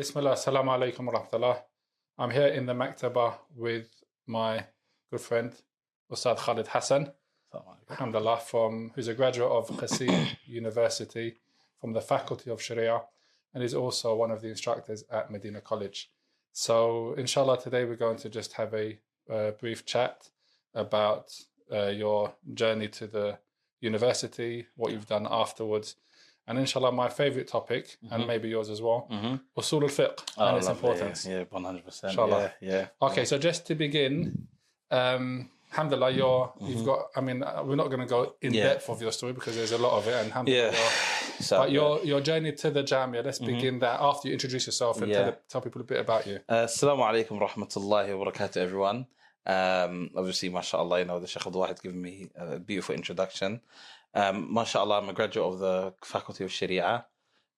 Bismillah, assalamu alaikum wa rahmatullah. I'm here in the Maktaba with my good friend, Ustad Khalid Hassan, alhamdulillah, from, who's a graduate of Qassim University from the Faculty of Sharia and is also one of the instructors at Medina College. So, inshallah, today we're going to just have a, uh brief chat about uh, your journey to the university, what you've done afterwards, and inshallah, my favorite topic, and maybe yours as well, Mm-hmm. usul al fiqh and its importance. Yeah, one hundred percent. Inshallah. Yeah, yeah. Okay, so just to begin, um, alhamdulillah, you're, you've got, I mean, uh, we're not going to go in Mm-hmm. Yeah. depth of your story because there's a lot of it, and alhamdulillah. Yeah. So, But your your journey to the Jamia, let's begin that after you introduce yourself and tell, Yeah. the, tell people a bit about you. Uh, Assalamu alaikum rahmatullahi wa barakatuh, everyone. Um, obviously, mashallah, you know, the Sheikh Abdul Wahid given me a beautiful introduction. Um, mashallah, I'm a graduate of the Faculty of Sharia.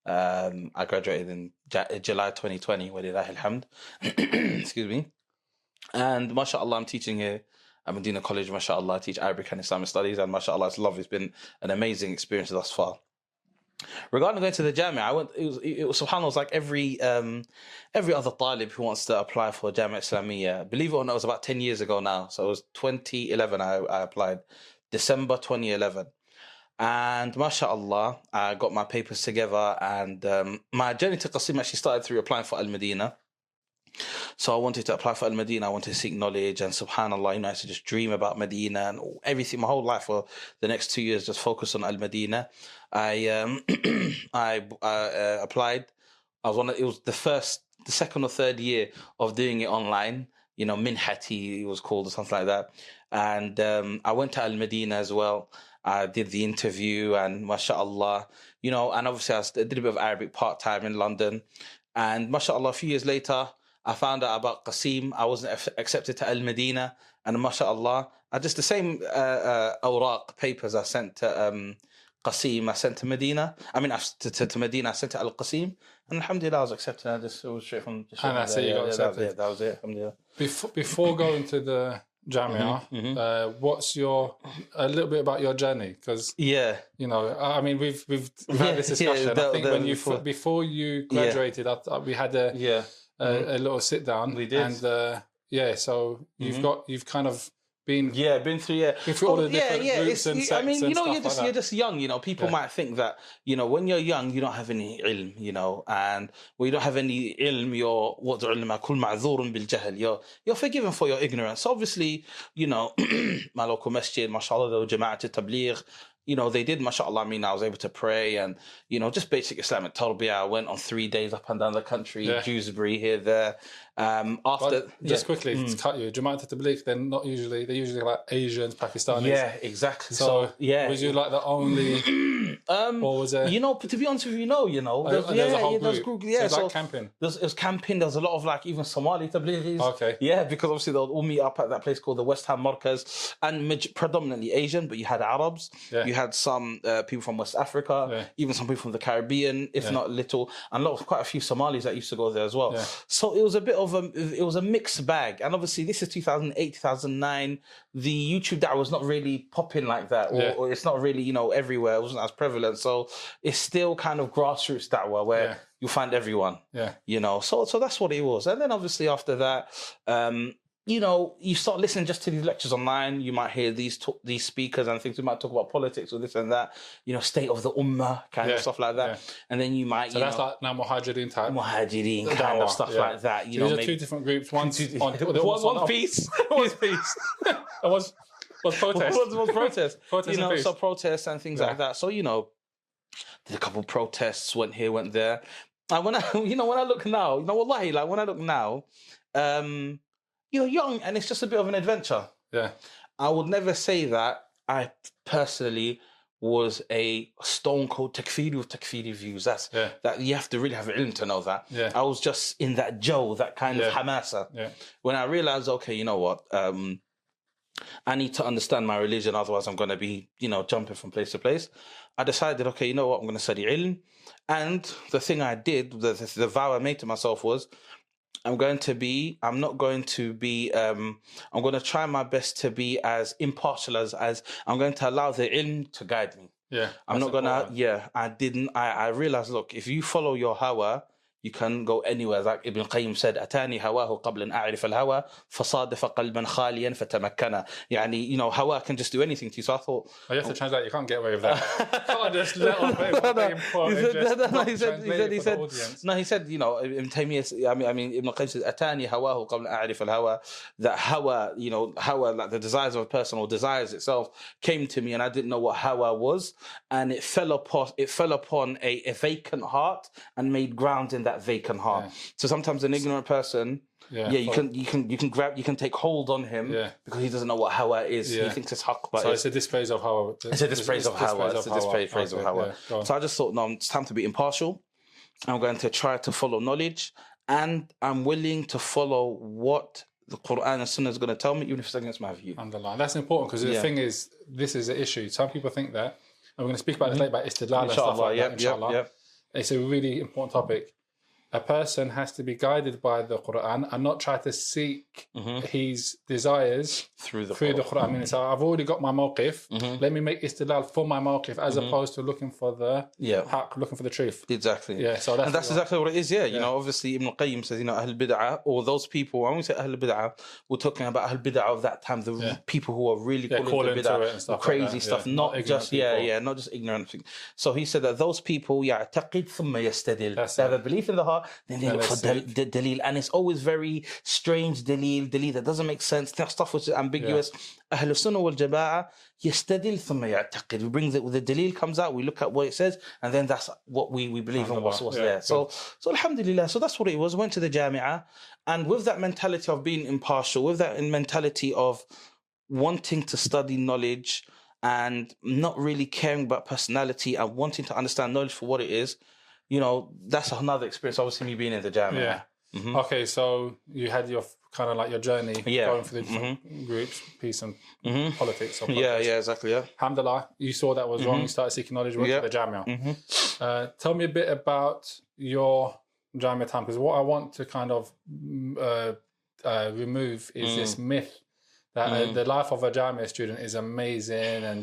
Um, I graduated in Ja- July 2020, walillahi alhamd. Excuse me. And mashallah, I'm teaching here at Medina College, mashallah, I teach Arabic and Islamic studies, and mashallah, it's love. It's been an amazing experience thus far. Regarding going to the Jamia, I went. It was, it was subhanallah. It was like every um, every other talib who wants to apply for Jamia Islamiyya. Believe it or not, it was about ten years ago now. So it was 2011. I, I applied, December 2011, and mashallah, I got my papers together. And um, my journey to Qassim actually started through applying for Al Medina. So I wanted to apply for Al Medina. I wanted to seek knowledge, and Subhanallah, you know, I used to just dream about Medina and everything. My whole life for the next two years, just focus on Al Medina. I um, I uh, uh, applied. I was one. Of, it was the first, the second or third year of doing it online. You know, Minhati it was called or something like that. And um, I went to Al Medina as well. I did the interview, and mashallah, you know, and obviously I did a bit of Arabic part time in London. And mashallah, a few years later, I found out about Qassim. I wasn't accepted to Al Medina, and mashallah, I just the same uh, uh, awraq papers I sent to um, Qassim, I sent to Medina. I mean, I, to, to, to Medina, I sent to Al Qasim, and alhamdulillah, I was accepted. I just it was straight from. Just And that's it, you Yeah, got yeah, that was it. That was it. Alhamdulillah. Before, before going to the Jamia, Mm-hmm, uh, what's your a little bit about your journey? Because Yeah, you know, I mean, we've we've, we've had this Yeah, yeah, discussion. I think when you before- before, you graduated, I, I, we had a, yeah. a, a little sit down. We did. and uh, yeah, so you've got you've kind of been Yeah, been through yeah, Been through all oh, the yeah, different yeah. groups it's- and you- I mean, you know, you're just like you're just young. You know, people Yeah. might think that you know when you're young, you don't have any ilm. You know, and when you don't have any ilm, you're what the ulama call ma'zurun bil jahl. You're you're forgiven for your ignorance. Obviously, you know, my local masjid, mashallah, the jama'at tabligh. You know, they did, mashallah. I mean, I was able to pray and, you know, just basic Islamic tarbiyah. I went on three days up and down the country, Yeah. Dewsbury here, there. Um, after, But just yeah. quickly to cut you, Jamaat Tabligh, they're not usually they're usually like Asians, Pakistanis. Yeah, exactly. So, So, yeah, was you like the only, Um, or was there? you know, to be honest with you, no, you know, Oh, there's, there yeah, a whole yeah, there's group. group, yeah, so so, like camping. there's, it was camping. There was a lot of like even Somali tablighis. Okay. Yeah, because obviously they'll all meet up at that place called the West Ham Markaz, and maj- predominantly Asian, but you had Arabs, Yeah. you had some uh, people from West Africa, Yeah. even some people from the Caribbean, if not little, and lot of, quite a few Somalis that used to go there as well. So it was a bit of a it was a mixed bag, and obviously this is 2008, 2009. The YouTube that was not really popping like that, or, Yeah. or it's not really you know everywhere. It wasn't as prevalent, so it's still kind of grassroots da'wah where Yeah. you find everyone Yeah. you know so so that's what it was and then obviously after that um you know you start listening just to these lectures online you might hear these talk, these speakers and things we might talk about politics or this and that you know state of the ummah kind Yeah, of stuff like that yeah. and then you might So you that's know like now Muhajirin type. muhajirin kind Dawah, of stuff yeah. like that you So know these are maybe two different groups. One's on, one, they're also on one piece one piece. It was was protest. was, was protest. Protest you know, peace. so protests and things like that. So you know, did a couple protests, went here, went there. And when I, you know, when I look now, you know, wallahi, like when I look now, um, you're young and it's just a bit of an adventure. Yeah. I would never say that I personally was a stone cold takfiri with takfiri views. That's Yeah. that you have to really have ilm to know that. Yeah. I was just in that joe, that kind of hamasa Yeah. when I realized, okay, you know what, um, I need to understand my religion, otherwise I'm going to be, you know, jumping from place to place. I decided, okay, you know what, I'm going to study ilm. And the thing I did, the, the, the vow I made to myself was, I'm going to be, I'm not going to be, um, I'm going to try my best to be as impartial as, as I'm going to allow the ilm to guide me. Yeah. I'm not gonna. Yeah, I didn't. I I realized. Look, if you follow your hawa, you can go anywhere. Like Ibn Qayyim said, أتاني هواه قبل أن أعرف الهوى فصادف قلبا خاليا فتمكن. يعني, you know, hawa can just do anything to you. So I thought, Oh, you have to translate. You can't get away with that. you can't just let off a No, no. name quote He and said- just no, no, not he said- he translate said- it he for said- the audience. no, he said, you know, Ibn Taymiyyah, I mean, I mean, Ibn Qayyim says, أتاني هواه قبل أن أعرف الهوى. That hawa, you know, hawa, like the desires of a person or desires itself came to me and I didn't know what hawa was. And it fell upon, it fell upon a, a vacant heart and made ground in that vacant heart. Yeah. So sometimes an ignorant person, Yeah, yeah, you can, you can, you can grab, you can take hold on him Yeah. because he doesn't know what hawa is. He thinks it's haqq, but So it's, a dispraise of how. it's a dispraise of hawa. It's a dispraise praise of hawa. yeah. So I just thought, no, it's time to be impartial. I'm going to try to follow knowledge, and I'm willing to follow what the Quran and Sunnah is going to tell me, even if it's against my view. underline. That's important because the thing is, this is an issue. Some people think that, and we're going to speak about this mm-hmm. later about istidlal and stuff like yep, that. yep, yep. it's a really important topic A person has to be guided by the Quran and not try to seek his desires Through the through the Quran. I mean, so I've already got my mawqif. Mm-hmm. Let me make istidlal for my mawqif as opposed to looking for the Yeah. haq, looking for the truth. Exactly. Yeah, so that's and that's what- exactly what it is. Yeah, you know, obviously Ibn Qayyim says, you know, Ahl Bid'ah, or those people, when we say Ahl Bid'ah, we're talking about Ahl Bid'ah of that time, the Yeah. people who are really Yeah, calling call to into Bid'ah, it and stuff like crazy that, stuff, yeah, not, not ignorant just, yeah, people. yeah, not just ignorant things. So he said that those people, يعتقد ثم يستدل. That's They have it. a belief in the heart, then they Then look they for dal- seek. the dalil, and it's always very strange dalil, dalil that doesn't make sense, that stuff which is ambiguous. Ahl Sunnah wal Jama'ah, يستدل ثم يعتقد. We bring the, the dalil comes out, we look at what it says, and then that's what we, we believe in what's, what's Yeah, there. So, so alhamdulillah, so that's what it was. Went to the Jamia, and with that mentality of being impartial, with that mentality of wanting to study knowledge and not really caring about personality and wanting to understand knowledge for what it is, you know, that's another experience. Obviously, me being in the Jamia. Yeah. Okay, so you had your kind of like your journey Mm-hmm. Yeah. Mm-hmm. going through the different groups, peace and politics. Or Yeah, politics. yeah, exactly. Yeah. Alhamdulillah, you saw that was wrong. You started seeking knowledge. Went Yeah. to the Jamia. Mhm. Uh, tell me a bit about your Jamia time because what I want to kind of mm, uh, uh, remove is Mm. this myth that uh, the life of a Jamia student is amazing and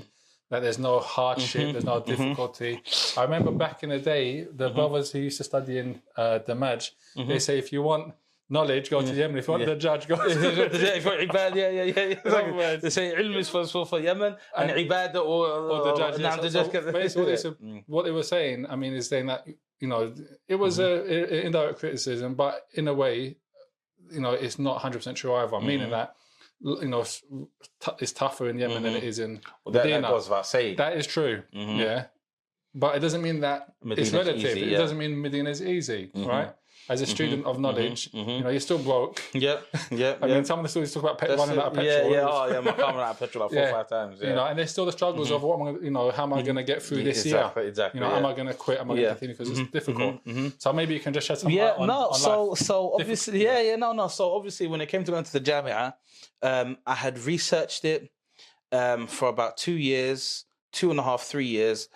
that there's no hardship, mm-hmm. there's no mm-hmm. difficulty. Mm-hmm. I remember back in the day, the mm-hmm. brothers who used to study in uh, the Maj, mm-hmm. they say if you want knowledge, go yeah. to mm. Yemen. If you want yeah. the judge, go to Ibad, yeah, yeah, yeah. yeah. they say ilm is for, for, for Yemen and, and Ibad or, or the judge. Now, the judge. So, basically, what, a, what they were saying, I mean, is saying that, you know, it was mm-hmm. a, indirect criticism, but in a way, you know, it's not 100% true either, mm-hmm. meaning that you know it's tougher in Yemen than mm-hmm. it is in Well, that, that goes without saying. That is true. Mm-hmm. Yeah. But it doesn't mean that it's relative. easy, It doesn't mean Medina is easy, mm-hmm. right? As a mm-hmm. student of mm-hmm. knowledge, you know, you're still broke. yeah, yeah, I yeah. mean, some of the students talk about pe- running it. out of petrol. yeah, yeah, oh, yeah. My car ran out of petrol like four Yeah. or five times. Yeah. You know, and there's still the struggles of what am I, gonna- you know, how am I going to get through this exactly, year? exactly. You know, yeah. am I going to quit? Am I going to continue because it's difficult? So maybe you can just shed some yeah, light on, no. on so, so obviously, yeah, yeah, no, no. So obviously, when it came to going to the Jamia, um, I had researched it um, for about two years, two and a half, three years.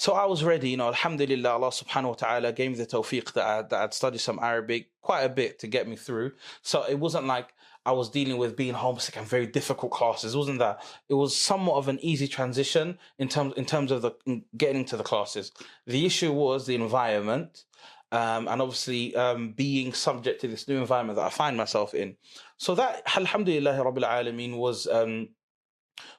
So I was ready, you know. Alhamdulillah, Allah Subhanahu wa Taala gave me the tawfiq that I, that I'd studied some Arabic quite a bit to get me through. So it wasn't like I was dealing with being homesick and very difficult classes. It wasn't that. It was somewhat of an easy transition in terms in terms of the in getting into the classes. The issue was the environment um, and obviously um, being subject to this new environment that I find myself in. So that, alhamdulillah, Rabbil Alameen, was um,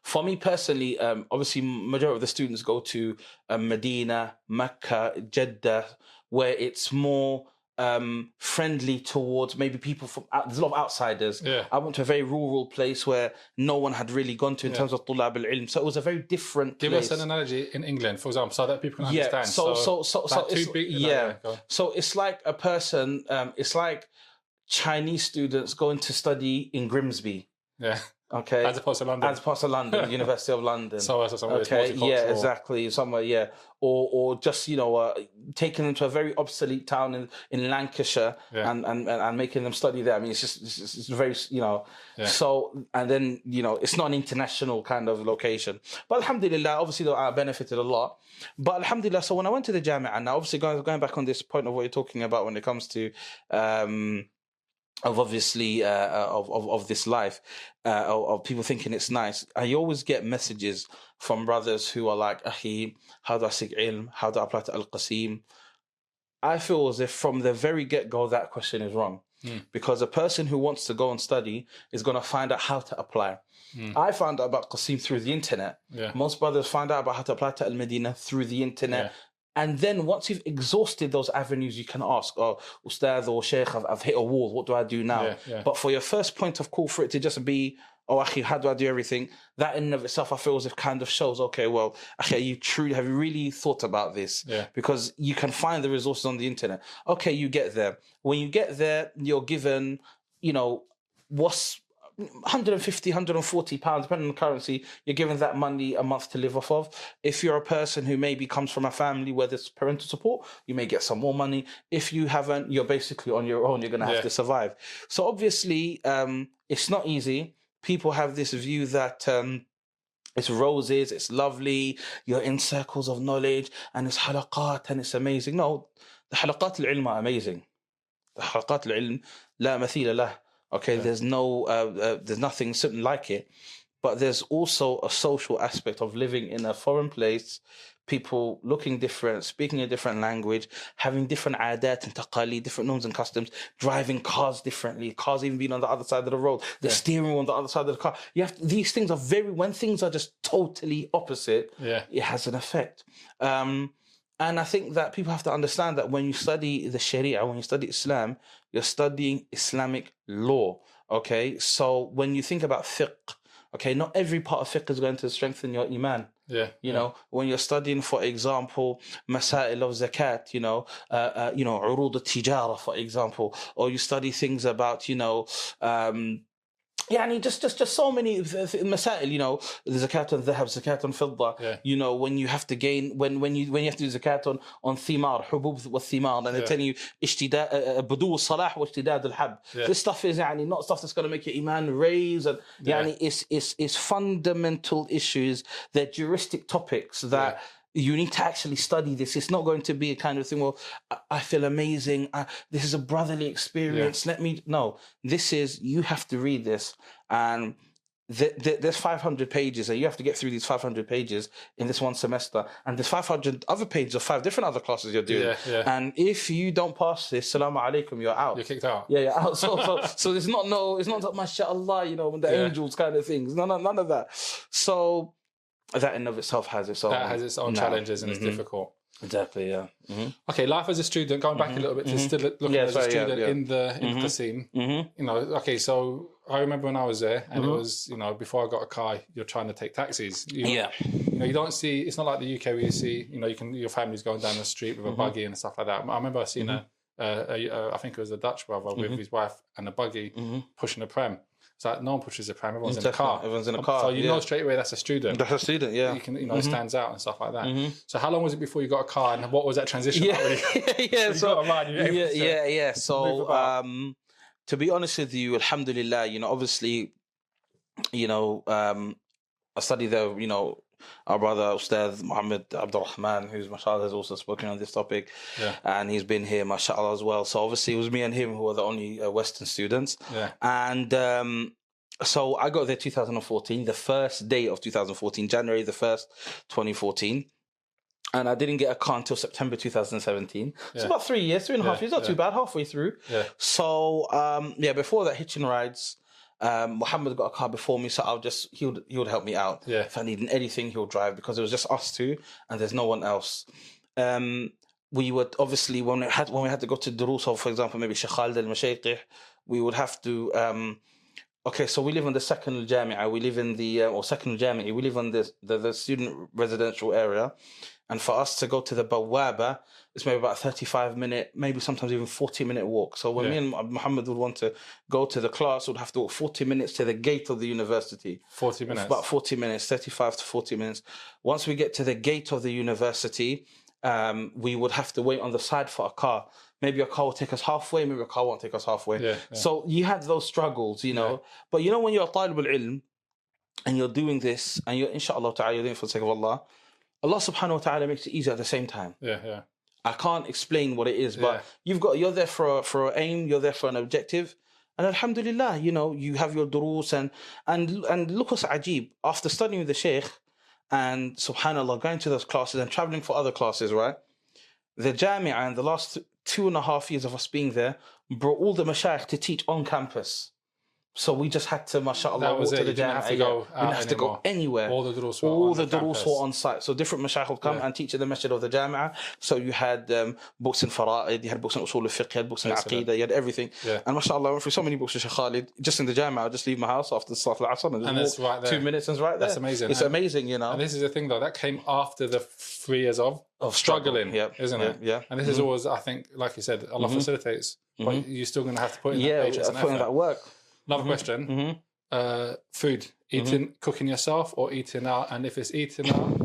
for me personally. Um, obviously, majority of the students go to um, Medina, Mecca, Jeddah, where it's more um, friendly towards maybe people from out, there's a lot of outsiders. Yeah. I went to a very rural place where no one had really gone to in terms of tulab al ilm, so it was a very different. Give place. us an analogy in England, for example, so that people can Yeah, understand. so so so so, two it's, big- yeah. So it's like a person. Um, it's like Chinese students going to study in Grimsby. yeah, Okay, as opposed to London. as part of London, University of London. so, so somewhere okay, yeah, exactly. Somewhere, yeah, or or just you know, uh, taking them to a very obsolete town in, in Lancashire Yeah. and, and and making them study there. I mean, it's just it's, it's very you know. So and then you know, it's not an international kind of location. But Alhamdulillah, obviously, though, I benefited a lot. But Alhamdulillah, so when I went to the Jamia, and now obviously going going back on this point of what you're talking about when it comes to. Um, of obviously uh, uh, of, of of this life uh, of, of people thinking it's nice. I always get messages from brothers who are like, "Ahi, how do I seek ilm? How do I apply to al qasim?" I feel as if from the very get go that question is wrong. Because a person who wants to go and study is going to find out how to apply. I found out about Qassim through the internet. Yeah. Most brothers find out about how to apply to Al Medina through the internet. Yeah. And then once you've exhausted those avenues, you can ask, oh, Ustad or Sheikh, I've, I've hit a wall. What do I do now? Yeah, yeah. But for your first point of call, for it to just be, oh, Akhi, how do I do everything? That in and of itself, I feel as if kind of shows, okay, well, Akhi, you truly, have you really thought about this? Yeah. Because you can find the resources on the internet. Okay, you get there. When you get there, you're given, you know, what's 150, 140 pounds, depending on the currency, you're given that money a month to live off of. If you're a person who maybe comes from a family where there's parental support, you may get some more money. If you haven't, you're basically on your own. You're going to have yeah. to survive. So obviously, um, it's not easy. People have this view that, um, it's roses, it's lovely, you're in circles of knowledge, and it's halaqat, and it's amazing. No, the halaqat al-ilm are amazing. The halaqat al-ilm, la mathila lah Okay, there's no, uh, uh, there's nothing something like it. But there's also a social aspect of living in a foreign place, people looking different, speaking a different language, having different adat and taqali, different norms and customs, driving cars differently, cars even being on the other side of the road, the steering wheel on the other side of the car. You have these things are very when things are just totally opposite, Yeah. it has an effect. Um, and I think that people have to understand that when you study the Sharia, when you study Islam, you're studying Islamic law. Okay, so when you think about fiqh, okay, not every part of fiqh is going to strengthen your iman. Yeah. You know, when you're studying, for example, masail of zakat, you know, uh, uh, you know, urud al-tijara, for example, or you study things about, you know, um, يعني just just just so many th- th- masail, you know, the zakat on dhahab, zakat on fidda, Yeah. you know, when you have to gain when when you when you have to do zakat on on thimar, hubub wa thimar, and they're Yeah. telling you اشتداء uh, بدو الصلاح واشتداد الحب. Yeah. This stuff is يعني not stuff that's going to make your iman raise and Yeah. يعني it's it's it's fundamental issues, they're juristic topics that you need to actually study this. It's not going to be a kind of thing. Well, I, I feel amazing. I, this is a brotherly experience. Let me no. This is you have to read this, and th- th- there's 500 pages, and you have to get through these 500 pages in this one semester. And there's 500 other pages of five different other classes you're doing. Yeah, yeah. And if you don't pass this, salam alaikum, you're out. You're kicked out. Yeah, you're out. So, so, so it's not no, it's not like mashallah, you know, the Yeah. angels kind of things. No, no, none of that. So that in of itself has its own. That has its own No. challenges and it's Mhm. difficult. Exactly. Yeah. hmm Okay, life as a student, going back a little bit to mhm. still looking Yeah, as sorry, a student yeah. in the in Mhm. Qassim. hmm You know, okay, so I remember when I was there, and it was you know before I got a car, you're trying to take taxis. You, Yeah. you know, you don't see. It's not like the UK where you see, you know, you can your family's going down the street with a buggy and stuff like that. I remember I seen a, a, a, a, I think it was a Dutch brother with his wife and a buggy pushing a pram. It's like no one pushes a pram; everyone's in a car. Everyone's in a car. So you yeah. know straight away that's a student. That's a student. Yeah. You can, you know, it Mhm. stands out and stuff like that. Mhm. So how long was it before you got a car, and what was that transition? Yeah. like yeah. So got a ride, you're able yeah, to yeah, yeah. So, um, to be honest with you, Alhamdulillah, you know, obviously, you know, um, I studied there. You know, our brother Ustad Muhammad Abdurrahman, who's mashallah has also spoken on this topic, Yeah. and he's been here, mashallah, as well. So obviously, it was me and him who were the only uh, Western students, Yeah. and. Um, so I got there 2014, the first day of 2014, January the 1st, 2014. And I didn't get a car until September 2017. It's Yeah. about three years, three and a half Yeah, years, not yeah. too bad, halfway through. Yeah. So um, yeah, before that, hitching rides. Um, Muhammad got a car before me, so I'll just he would he would help me out. Yeah. If I needed anything, he'll drive because it was just us two, and there's no one else. Um, we would obviously when we had when we had to go to Durus, or for example, maybe Sheikh Khalid al Mashayqih, we would have to. Um, okay, so we live in the second Jamia. We live in the uh, or second Jamia. We live in the, the the student residential area, and for us to go to the Bawaba, it's maybe about a 35 minute, maybe sometimes even 40 minute walk. So when Yeah. me and Muhammad would want to go to the class, we'd have to walk 40 minutes to the gate of the university. Forty minutes. About 40 minutes, 35 to 40 minutes. Once we get to the gate of the university, um, we would have to wait on the side for a car. Maybe a car will take us halfway, maybe a car won't take us halfway. Yeah, yeah. So you had those struggles, you know. But you know, when you're a talib al-ilm and you're doing this and you're, inshallah ta'ala, you're doing it for the sake of Allah, Allah subhanahu wa ta'ala makes it easy at the same time. yeah, yeah, I can't explain what it is, but Yeah. you've got you're there for a, for an aim, you're there for an objective, and Alhamdulillah, you know you have your durus and and and look what's ajib after studying with the Sheikh and Subhanallah going to those classes and traveling for other classes, right? the Jamia and the last two and a half years of us being there brought all the mashayikh to teach on campus. So we just had to, mashallah, walk to the You didn't have to Jamia. go yeah. We didn't have to go anywhere All the durus were all on the, the durus were on site. So different mashayikh would come Yeah. and teach at the masjid of the Jamia. So you had um, books in Fara'id, you had books in Usul al-Fiqh, you had books in. Aqidah, you had everything. Yeah. And mashallah, I went through so many books with Sheikh Khalid, just in the Jamia. I'd just leave my house after the Salat al-Asr and And it's right there. two minutes and it's right there. That's amazing. It's And- amazing, you know. And this is the thing, though. That came after the three years of, Of struggling, Yeah, isn't yeah, it? yeah. And this is always, I think, like you said, Allah Mhm. facilitates, but you're still going to have to put in yeah, that patience and putting that work. Another question: Mhm. uh, food, eating, cooking yourself, or eating out? And if it's eating out,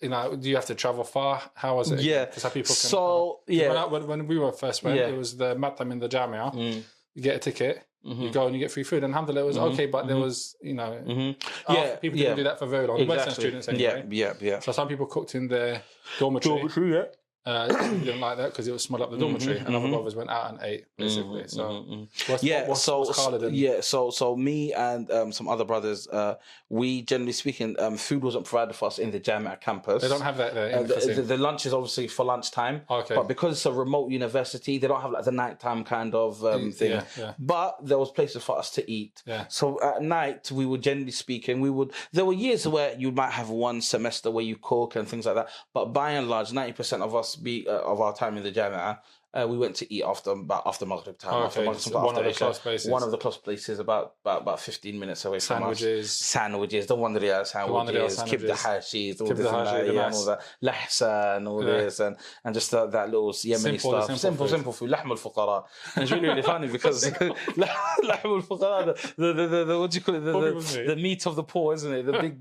you know, do you have to travel far? How is it? Yeah. because people can. So, when, yeah. I, when, when we were first went, Yeah. it was the matam in the jamia. Mm. You get a ticket, you go and you get free food. And alhamdulillah, it was okay, but there was, you know, Mhm. half- Yeah, people didn't do that for very long. The Western students anyway. Yeah, yeah, yeah. So some people cooked in their dormitory. yeah. Uh, didn't like that because it would smell up the dormitory, and other brothers went out and ate basically. So Mm-hmm, what's, yeah what's, so what's yeah so so me and um, some other brothers uh, we generally speaking um, food wasn't provided for us in the Jamia campus they don't have that there. uh, the, the, the lunch is obviously for lunchtime Okay. but because it's a remote university they don't have like the nighttime kind of um, thing yeah, yeah. but there was places for us to eat Yeah. so at night we would generally speaking we would there were years where you might have one semester where you cook and things like that but by and large 90% of us be uh, of our time in the Jamia uh, we went to eat after about after Maghrib time. Oh, after okay, Maghrib, so after one of the places. One of the close places, about about, about fifteen minutes away from us. Sandwiches. Sandwiches, the one one sandwiches, kib the sandwiches. hashis, all this and that, yeah, and all that, lahsa and all Yeah. this, and and just that, that little Yemeni Simple, stuff, simple simple, food. simple food, lahm al fuqara. And it's really really funny because lahm al fuqara, the, the, the, the what do you call it, the, the, the meat of the poor, isn't it? The big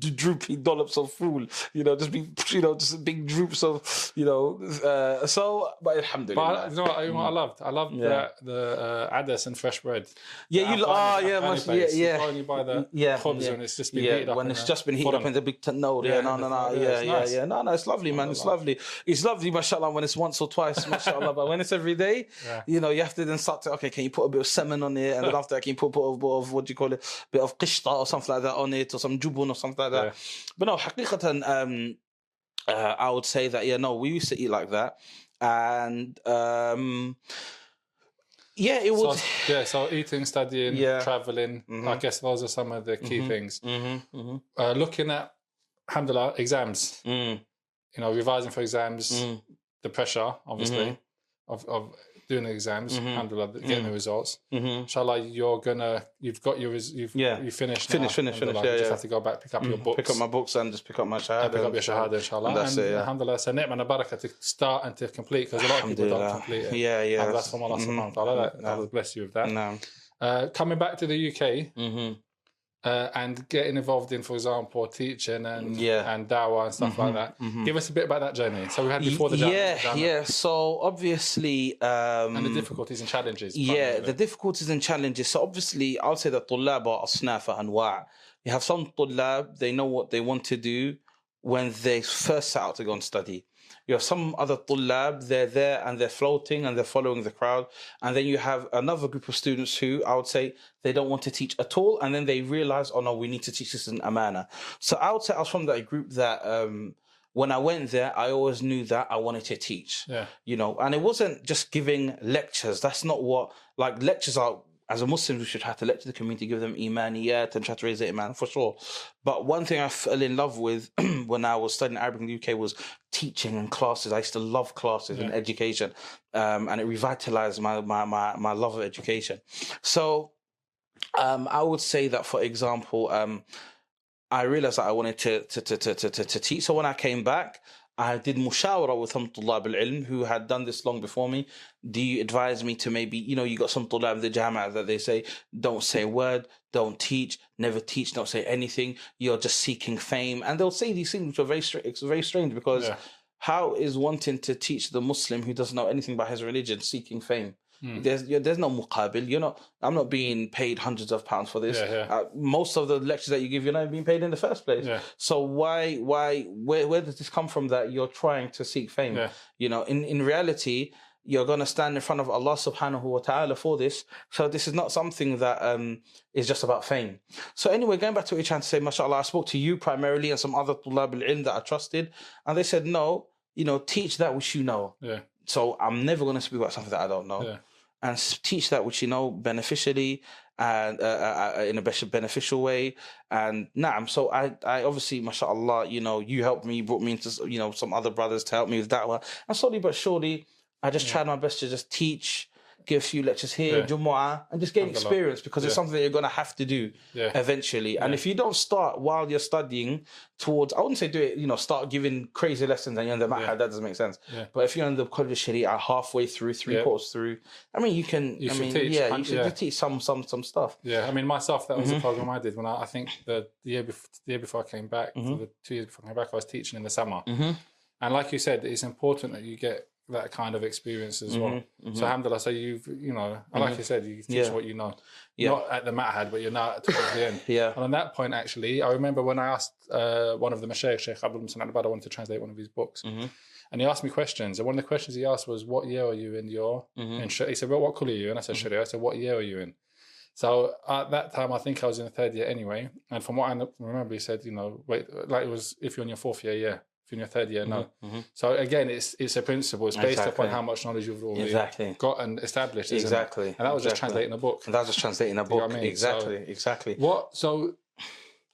droopy dollops of fool, you know, just big, you know, just big droops of, you know. Uh, so, but But alhamdulillah. I, you know what, you know what I loved? I loved Yeah. the, the uh, adas and fresh bread. Yeah, you. Oh, yeah, must, yeah, yeah. you buy the yeah, khubz yeah. and it's just been yeah, heated up when it's just been heated up in the big tannoor. Yeah, Yeah, no, no, no, yeah, yeah, it's yeah. No, no, it's lovely, man. It's lovely. It's lovely, mashallah, when it's once or twice, mashallah. but when it's every day, you know, you have to then start to, okay, can you put a bit of salmon on it? And then after that, can you put, put a bit of, what do you call it? A bit of qishta or something like that on it, or some jubun or something like that. Yeah. But no, haqiqatan, um, uh, I would say that, yeah, no, we used to eat like that. And, um, yeah, it was. So, yeah, so eating, studying, Yeah. traveling. I guess those are some of the key things. Mm-hmm, mm-hmm, Uh, looking at, alhamdulillah, exams. mm, You know, revising for exams, mm. the pressure, obviously, Mm-hmm. of, of doing the exams, alhamdulillah, getting the results. Mhm. Inshallah, you're gonna, you've got your, you've, Yeah. you finished. Finish, now, finish, finish, alhamdulillah. yeah, You just yeah. have to go back, pick up your books. Pick up my books and just pick up my shahada. and pick up your shahada, inshallah. And that's and it, yeah. alhamdulillah, it's a ni'mah and a barakah to start and to complete because a lot of people don't complete it. Yeah, yeah. And that's from Allah Mhm. subhanahu wa ta'ala. No. Allah bless you with that. No. Uh, coming back to the UK Mm-hmm uh, and getting involved in, for example, teaching and yeah. and dawah and stuff mm-hmm, like that. Mm-hmm. Give us a bit about that journey. So we had before the journey. yeah, yeah. So obviously, um, and the difficulties and challenges. Yeah, the difficulties and challenges. So obviously, I'll say that tulab are asnafa anwa. You have some tulab; they know what they want to do when they first set out to go and study. You have some other tulab, they're there and they're floating and they're following the crowd. And then you have another group of students who I would say they don't want to teach at all. And then they realize, oh no, we need to teach this in a manner. So I would say I was from that group that, um, when I went there, I always knew that I wanted to teach. Yeah. You know, and it wasn't just giving lectures. That's not what like lectures are as a muslim we should have to lecture the community give them imaniyat and try to raise their iman for sure. But one thing i fell in love with when i was studying arabic in the uk was teaching and classes. I used to love classes and education um, and it revitalized my, my my my love of education. So um, i would say that for example um, I realized that I wanted to to, to, to, to, to, to teach. So when I came back, I did mushawara with some tulab al-ilm who had done this long before me. Do you advise me to maybe, you know, you got some tulab the jama that they say, don't say a word, don't teach, never teach, don't say anything. You're just seeking fame. And they'll say these things which are very, str- it's very strange because yeah. how is wanting to teach the Muslim who doesn't know anything about his religion seeking fame? There's yeah, there's no muqabil. You're not. I'm not being paid hundreds of pounds for this. Yeah, yeah. Uh, most of the lectures that you give, you're not being paid in the first place. Yeah. So why why where where does this come from that you're trying to seek fame? You know, in in reality, you're gonna stand in front of Allah Subhanahu wa Taala for this. So this is not something that um is just about fame. So anyway, going back to what you're trying to say, mashallah, I spoke to you primarily and some other tulab al-ilm that I trusted, and they said no. you know, teach that which you know. Yeah. So I'm never going to speak about something that I don't know. Yeah. And teach that which you know beneficially and uh, uh, uh, in a beneficial way. And nah, I'm so I, I obviously, mashallah, you know, you helped me, brought me into, you know, some other brothers to help me with that one. And slowly but surely, I just tried my best to just teach, give a few lectures here, Yeah. Jumu'ah, and just gain experience because it's something that you're going to have to do Yeah. eventually. And if you don't start while you're studying towards, I wouldn't say do it, you know, start giving crazy lessons and you're in the Yeah. that doesn't make sense. Yeah. But if you're in the College of Sharia halfway through, three Yeah. quarters through, I mean, you can, You I should mean, teach, yeah, you should yeah. teach some, some, some stuff. Yeah, I mean myself. That was Mm-hmm. the program I did when I, I think the, the year before the year before I came back, Mm-hmm. the two years before I came back, I was teaching in the summer. And like you said, it's important that you get that kind of experience as well. So alhamdulillah, so you've you know, like you said, you teach Mm-hmm. Yeah. what you know, Yeah. not at the ma'had, but you're now towards the end. Yeah. And on that point, actually, I remember when I asked uh, one of the Mashaykh, Sheikh Abdul Muhsin I wanted to translate one of his books. Mm-hmm. And he asked me questions. And one of the questions he asked was, What year are you in your. Mm-hmm. In Sh-" he said, Well, what colour are you in? I said, Sharia. I said, What year are you in? So at that time, I think I was in the third year anyway. And from what I remember, he said, You know, wait, like it was if you're in your fourth year, yeah. In your third year, no. So again, it's it's a principle. It's based Mm-hmm. Exactly. upon how much knowledge you've already Exactly. got and established. isn't it? Exactly. And that was just translating a book. And that was just translating a know what book. I mean? Exactly. exactly. What? So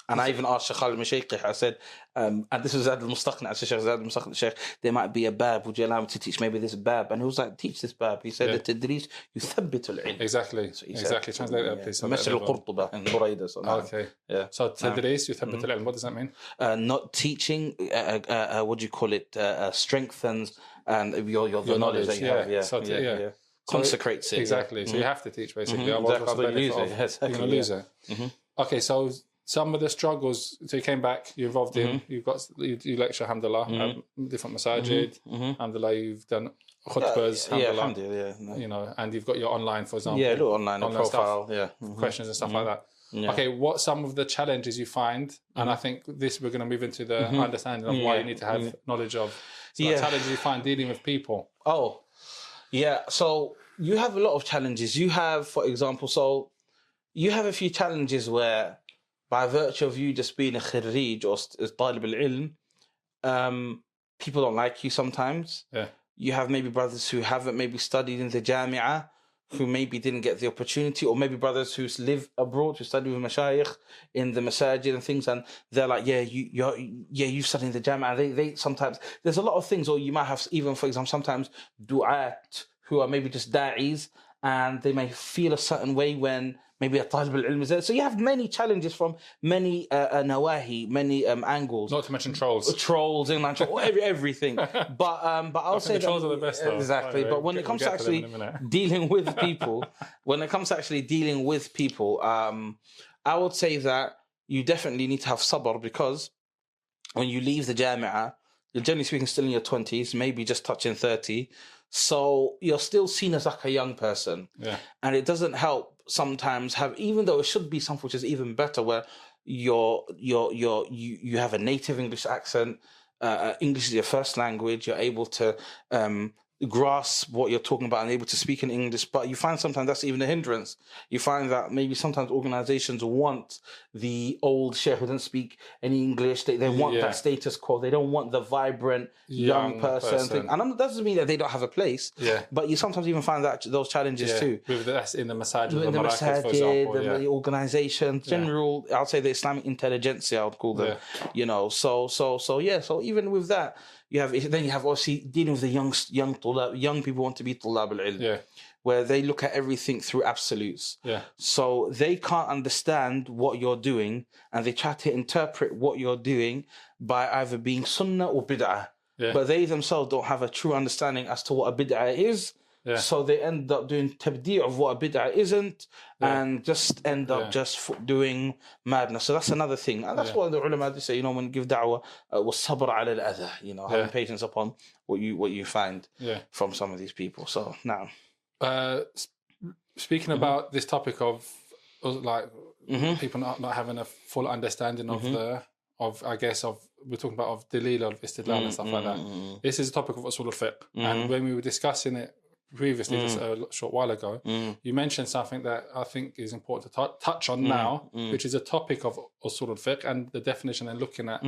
and I even asked Sheikh Al Mashaykh, I said, um, and this was Zad al Mustaqna, I said, Sheikh Zad al Mustaqna, there might be a bab, would you allow me to teach maybe this bab? And he was like, teach this bab. He said, yeah. the tadrees, you thabbit al ilm. Exactly. So exactly. Said, Translate that, please. Mashr al Qurtuba in Buraida. So okay. Yeah. So tadrees, mm-hmm. you thabbit al ilm, what does that mean? Uh, not teaching, uh, uh, uh what do you call it, uh, uh, strengthens and your, your, your, your knowledge, knowledge yeah. Have, yeah. So, yeah consecrates so, it. Exactly. Yeah. So you have to teach basically. Mm-hmm. Otherwise, exactly. You're going to lose it. Mm-hmm. Okay, so some of the struggles. So you came back. You're involved in. Mm-hmm. You've got you, you lecture. Alhamdulillah. at different masajid. Mm-hmm. Mm-hmm. Alhamdulillah. You've done uh, khutbas. Mm-hmm. Yeah, alhamdulillah. alhamdulillah. Yeah, no. You know, and you've got your online, for example. yeah, a little online, a Online stuff. profile. Yeah. Mhm. questions and stuff like that. Yeah. Okay, what some of the challenges you find, and I think this we're going to move into the understanding of why you need to have knowledge of. So Yeah. challenges you find dealing with people. Oh, yeah. So you have a lot of challenges. You have, for example, so you have a few challenges where, by virtue of you just being a khirij or talib al-ilm, um, people don't like you sometimes. Yeah. You have maybe brothers who haven't maybe studied in the jamia, who maybe didn't get the opportunity, or maybe brothers who live abroad, who study with mashayikh in the masajid and things, and they're like, yeah, you, you're, yeah, you study in the jamia. They, they sometimes there's a lot of things, or you might have even, for example, sometimes du'at who are maybe just da'is, and they may feel a certain way when maybe a talib is there. So you have many challenges from many uh, uh, nawahi, many um, angles Not to mention trolls. trolls in like every, everything. But um, but I'll say the that trolls are the best, though. exactly. But when it comes to to actually minute. dealing with people, when it comes to actually dealing with people, um, I would say that you definitely need to have sabr because when you leave the jamia, you're generally speaking still in your twenties, maybe just touching thirty. So you're still seen as like a young person Yeah. and it doesn't help sometimes have even though it should be something which is even better where you're you're you're you, you have a native english accent uh, uh, english is your first language you're able to um grasp what you're talking about and able to speak in english but you find sometimes that's even a hindrance you find that maybe sometimes organizations want the old chef who doesn't speak any english they, they want Yeah. that status quo they don't want the vibrant young, Young person, person. Thing. and that doesn't mean that they don't have a place Yeah. but you sometimes even find that those challenges Yeah. too With that's in the masajid, in the, the for example. the, yeah. the organization, general, I'll say the Islamic intelligentsia, I would call them. You know, so so so yeah. So even with that, you have then you have obviously dealing with the young young young people want to be tulab al ilm, yeah. where they look at everything through absolutes. Yeah. So they can't understand what you're doing, and they try to interpret what you're doing by either being sunnah or bid'ah. Yeah. But they themselves don't have a true understanding as to what a bid'ah is. Yeah. So they end up doing tabdi' of what a bid'ah isn't, and just end up Yeah. just f- doing madness. So that's another thing, and that's Yeah. what the ulama they say. You know, when you give da'wah, uh, was sabr ala al-adha. You know, having Yeah. patience upon what you what you find Yeah. from some of these people. So now, Uh, speaking Mm-hmm. about this topic of like people not, not having a full understanding of Mm-hmm. the of I guess of we're talking about of dalil of istidlal and stuff like Mm-hmm. that. This is a topic of usul al fiqh, and when we were discussing it previously just a l- short while ago. Mm. You mentioned something that I think is important to tou- touch on now, which is a topic of usul al-fiqh and the definition and looking at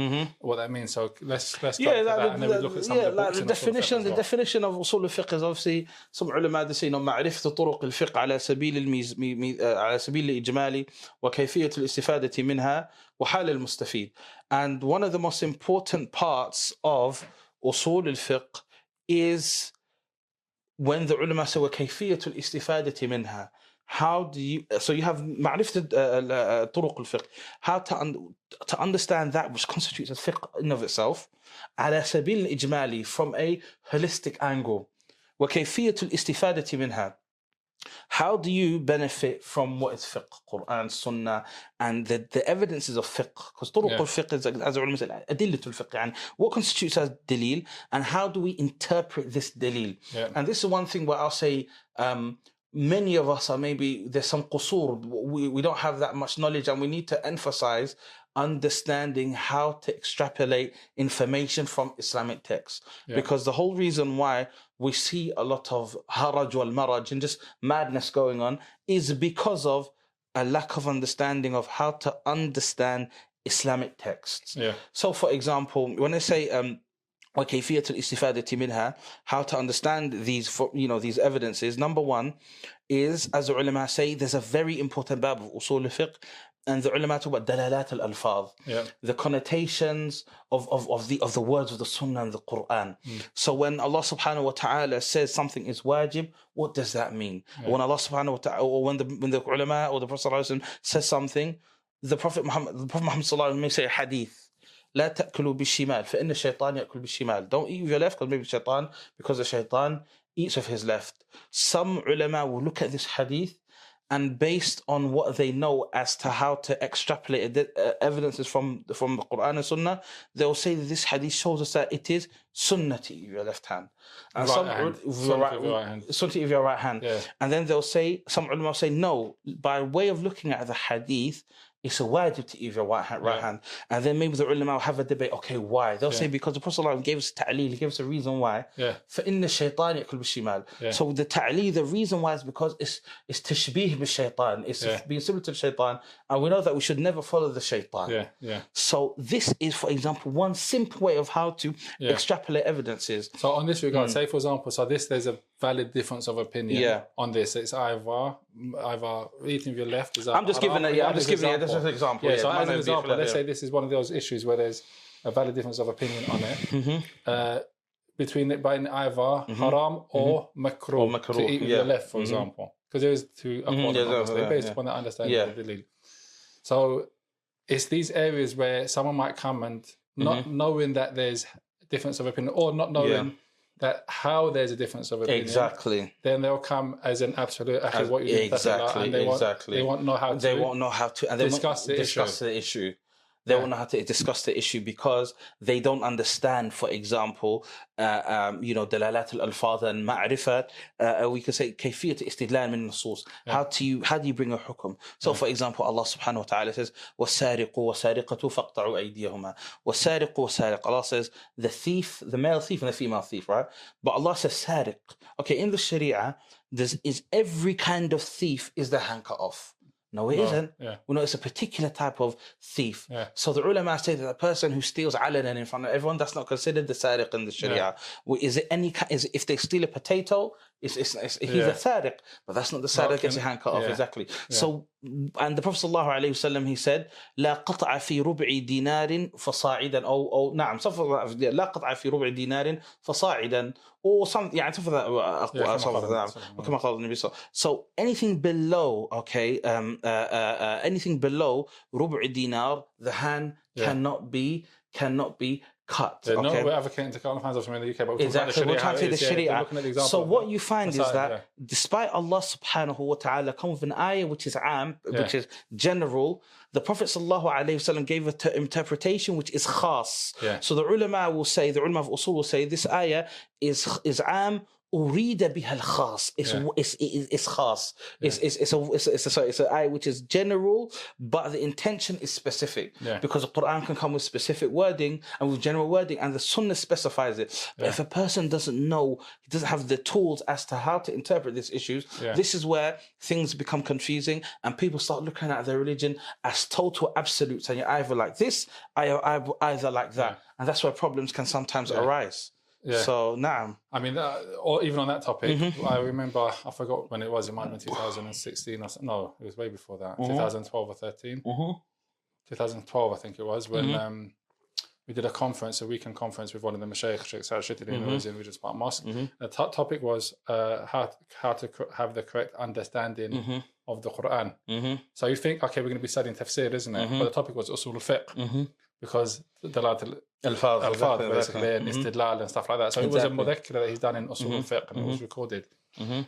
what that means. So let's let's Yeah, start with like, that and then we look at some yeah, of the like books the in usul al-fiqh definition. as The well. definition of usul al-fiqh is obviously some ulama they say, you know, معرفة طرق الفقه على سبيل الميز مي مي آه، على سبيل الإجمالي وكيفية الاستفادة منها وحال المستفيد. And one of the most important parts of usul al-fiqh is when the ulama say وكيفية الاستفادة منها. How do you so you have معرفة uh, uh, طرق الفقه how to un, to understand that which constitutes a fiqh in of itself على سبيل الإجمالي from a holistic angle وكيفية الاستفادة منها How do you benefit from what is fiqh, Quran, Sunnah, and the, the evidences of fiqh? Because turuq yeah. fiqh is, as ulama said, adillatul fiqh. And what constitutes as dalil, and how do we interpret this dalil? Yeah. And this is one thing where I'll say, um, many of us are maybe, there's some qusur, we, we don't have that much knowledge, and we need to emphasize understanding how to extrapolate information from Islamic texts. Yeah. Because the whole reason why we see a lot of haraj wal maraj and just madness going on is because of a lack of understanding of how to understand Islamic texts. Yeah. So, for example, when I say um, وكيفية الاستفادة منها, how to understand these, fo- you know, these evidences. Number one is, as the ulama say, there's a very important bab of usul al-fiqh, and the ulama talk about dalalat al-alfaz, Yeah. the connotations of, of, of the of the words of the Sunnah and the Quran. So when Allah Subhanahu wa Taala says something is wajib, what does that mean? When Allah Subhanahu wa Taala, or when the when the ulama or the Prophet Sallallahu Alaihi Wasallam says something, the Prophet Muhammad, the Prophet Muhammad Sallallahu Alaihi Wasallam may say a hadith. لا تأكلوا بالشمال فإن الشيطان يأكل بالشمال. Don't eat with your left because maybe shaitan, because the shaitan eats with his left. Some ulama will look at this hadith and based on what they know as to how to extrapolate the uh, evidences from from the Quran and Sunnah, they'll say that this hadith shows us that it is sunnah to your left hand. And Right some hand. your right, right hand. eat with your right hand. Yeah. And then they'll say, some ulama say, no, by way of looking at the hadith, it's a wajib to eat with your right hand, right Yeah. hand. And then maybe the ulama will have a debate, okay, why? They'll say, Yeah. because the Prophet ﷺ gave us ta'leel, he gave us a reason why. Yeah. فإن الشيطان يأكل بالشمال. Yeah. So the ta'leel, the reason why is because it's it's tashbih بالشيطان. It's Yeah. being similar to the shaitan. And we know that we should never follow the shaitan. Yeah. Yeah. So this is, for example, one simple way of how to Yeah. extrapolate evidences. So on this regard, say for example, so this there's a valid difference of opinion Hmm. Yeah. on this. It's either either eating with your left. Is that I'm just giving haram? it- yeah, I'm As just giving it as an example, Yeah. so as an example, let's say this is one of those issues where there's a valid difference of opinion on it Mm-hmm. uh, between it being either haram or makruh, Or makruh, to eat with yeah. your left, for Mhm. example, because there is two upon yeah, based yeah. upon that understanding of the dalil. So it's these areas where someone might come and not Mm-hmm. knowing that there's a difference of opinion or not knowing that how there's a difference of opinion. Exactly. Then they'll come as an absolute. Actually, what you exactly, and they won't, exactly. They won't know how to. They won't know how to and they discuss the discuss the issue. They won't know how to discuss the issue because they don't understand, for example, uh, um, you know, دلالات الألفاظ and معرفة, uh, we could say كيفية استدلال من النصوص. How do you how do you bring a hukum? So, for example, Allah subhanahu wa ta'ala says, وَالسَّارِقُ وَسَارِقَةُ فَاقْطَعُوا أَيْدِيَهُمَا وَالسَّارِقُ وَسَارِقَ Allah says, the thief, the male thief and the female thief, right? But Allah says, سارق. Okay, in the Sharia, there's, is every kind of thief is the hand cut off. No, it not yeah. We know it's a particular type of thief. Yeah. So the ulama say that a person who steals alanan in front of everyone, that's not considered the sariq in the sharia. Well, Is it any is if they steal a potato, it's, it's, it's he's yeah. a sariq, but that's not the sariq that gets his hand cut off. Exactly. So, and the Prophet sallallahu he said, لا قطع في ربع دينار فصاعدا أو أو نعم something لا قطع في ربع دينار فصاعدا or something يعني uh, uh, uh, something أقوى something نعم كما قال النبي صلى So anything below okay um, uh, uh, uh, anything below ربع dinar the hand yeah. cannot be cannot be cut. Yeah, okay. We're advocating to cut off hands off from in the UK, but we're Exactly. We're about trying to Sharia. the Sharia. yeah. We're looking at the So what you find is that yeah. despite Allah subhanahu wa ta'ala come with an ayah which is am, which is general, the Prophet sallallahu alayhi wasallam gave a t- interpretation which is khas. Yeah. So the ulama will say, the ulama of usul will say this ayah is is am أريد بها الخاص. It's Yeah. it's it's, it's khas. It's, it's it's a it's a, it's a sorry, it's an ayah which is general, but the intention is specific. Yeah. Because the Quran can come with specific wording and with general wording, and the Sunnah specifies it. But Yeah. if a person doesn't know, he doesn't have the tools as to how to interpret these issues, Yeah. this is where things become confusing, and people start looking at their religion as total absolutes, and you're either like this, I either like that, and that's where problems can sometimes arise. Yeah. So now, I mean, uh, or even on that topic, Mm-hmm. I remember, I forgot when it was, it might have been 2016 or something. No, it was way before that, Mm-hmm. 2012 or 13. 2012, I think it was, when Mm-hmm. um, we did a conference, a weekend conference with one of the Mashaykh, Sheikh Sa'ad Shitili, Mm-hmm. who was in Regent's Park Mosque. The to- topic was uh, how, how to co- have the correct understanding Mm-hmm. of the Quran. So you think, okay, we're going to be studying tafsir, isn't it? Mm-hmm. But the topic was usul al-fiqh. Because the Alfaz, exactly, basically, and exactly. Mm-hmm. istidlal and stuff like that. So it was a Exactly. mudhakkar that he's done in usul mm-hmm. al-fiqh and it was mm-hmm. recorded.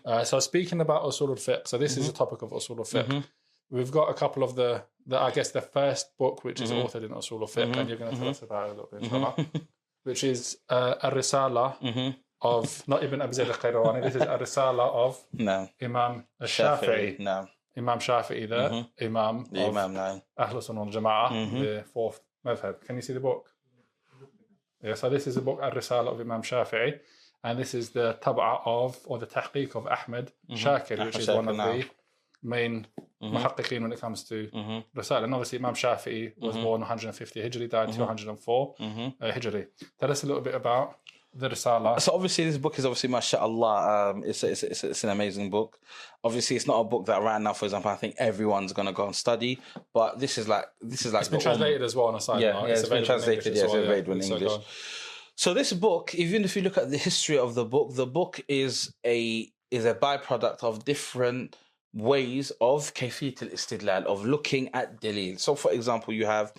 Uh, so speaking about usul al-fiqh, so this is a topic of usul al-fiqh. We've got a couple of the, the I guess the first book which is authored in usul al-fiqh, and you're going to tell us about it a little bit, inshallah, which is uh, a risala of not Ibn Abi Zayd al-Qayrawani. This is a risala of No, Imam al-Shafi'i. no, Imam Shafi'i, the Imam the Imam, no. Ahlul Sunnah wal Jama'ah, the fourth madhab. Can you see the book? Yeah, so this is the book Al-Risala of Imam Shafi'i, and this is the tab'a of, or the tahqiq of Ahmed mm-hmm. Shakir, which is one of the main mm-hmm. muhaqqiqeen when it comes to mm-hmm. Risala. And obviously Imam Shafi'i was born 150 Hijri, died 204 uh, Hijri. Tell us a little bit about the Risala. So obviously, this book is obviously, mashallah, um, it's, it's, it's, it's an amazing book. Obviously, it's not a book that right now, for example, I think everyone's going to go and study. But this is like this is like It's been translated as well on a side Yeah, note. yeah, it's been available in translated, yeah, it's available in So English. So this book, even if you look at the history of the book, the book is a is a byproduct of different ways of kayfiyat al-istidlal, of looking at dalil. So for example, you have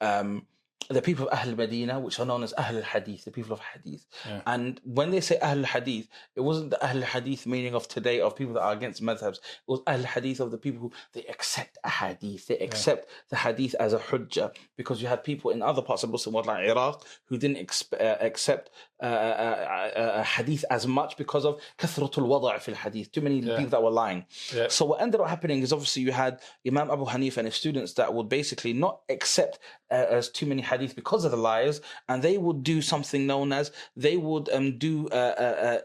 um, the people of Ahl Medina, which are known as Ahl Hadith, the people of Hadith. Yeah. And when they say Ahl Hadith, it wasn't the Ahl Hadith meaning of today of people that are against madhabs. It was Ahl Hadith of the people who they accept a hadith, they accept the hadith as a hujjah. Because you had people in other parts of Muslim world like Iraq who didn't exp- uh, accept uh, uh, uh, uh, hadith as much because of kathratul wada' fil hadith, too many people that were lying. Yeah. So what ended up happening is obviously you had Imam Abu Hanif and his students that would basically not accept uh, as too many hadith because of the liars, and they would do something known as they would um, do uh,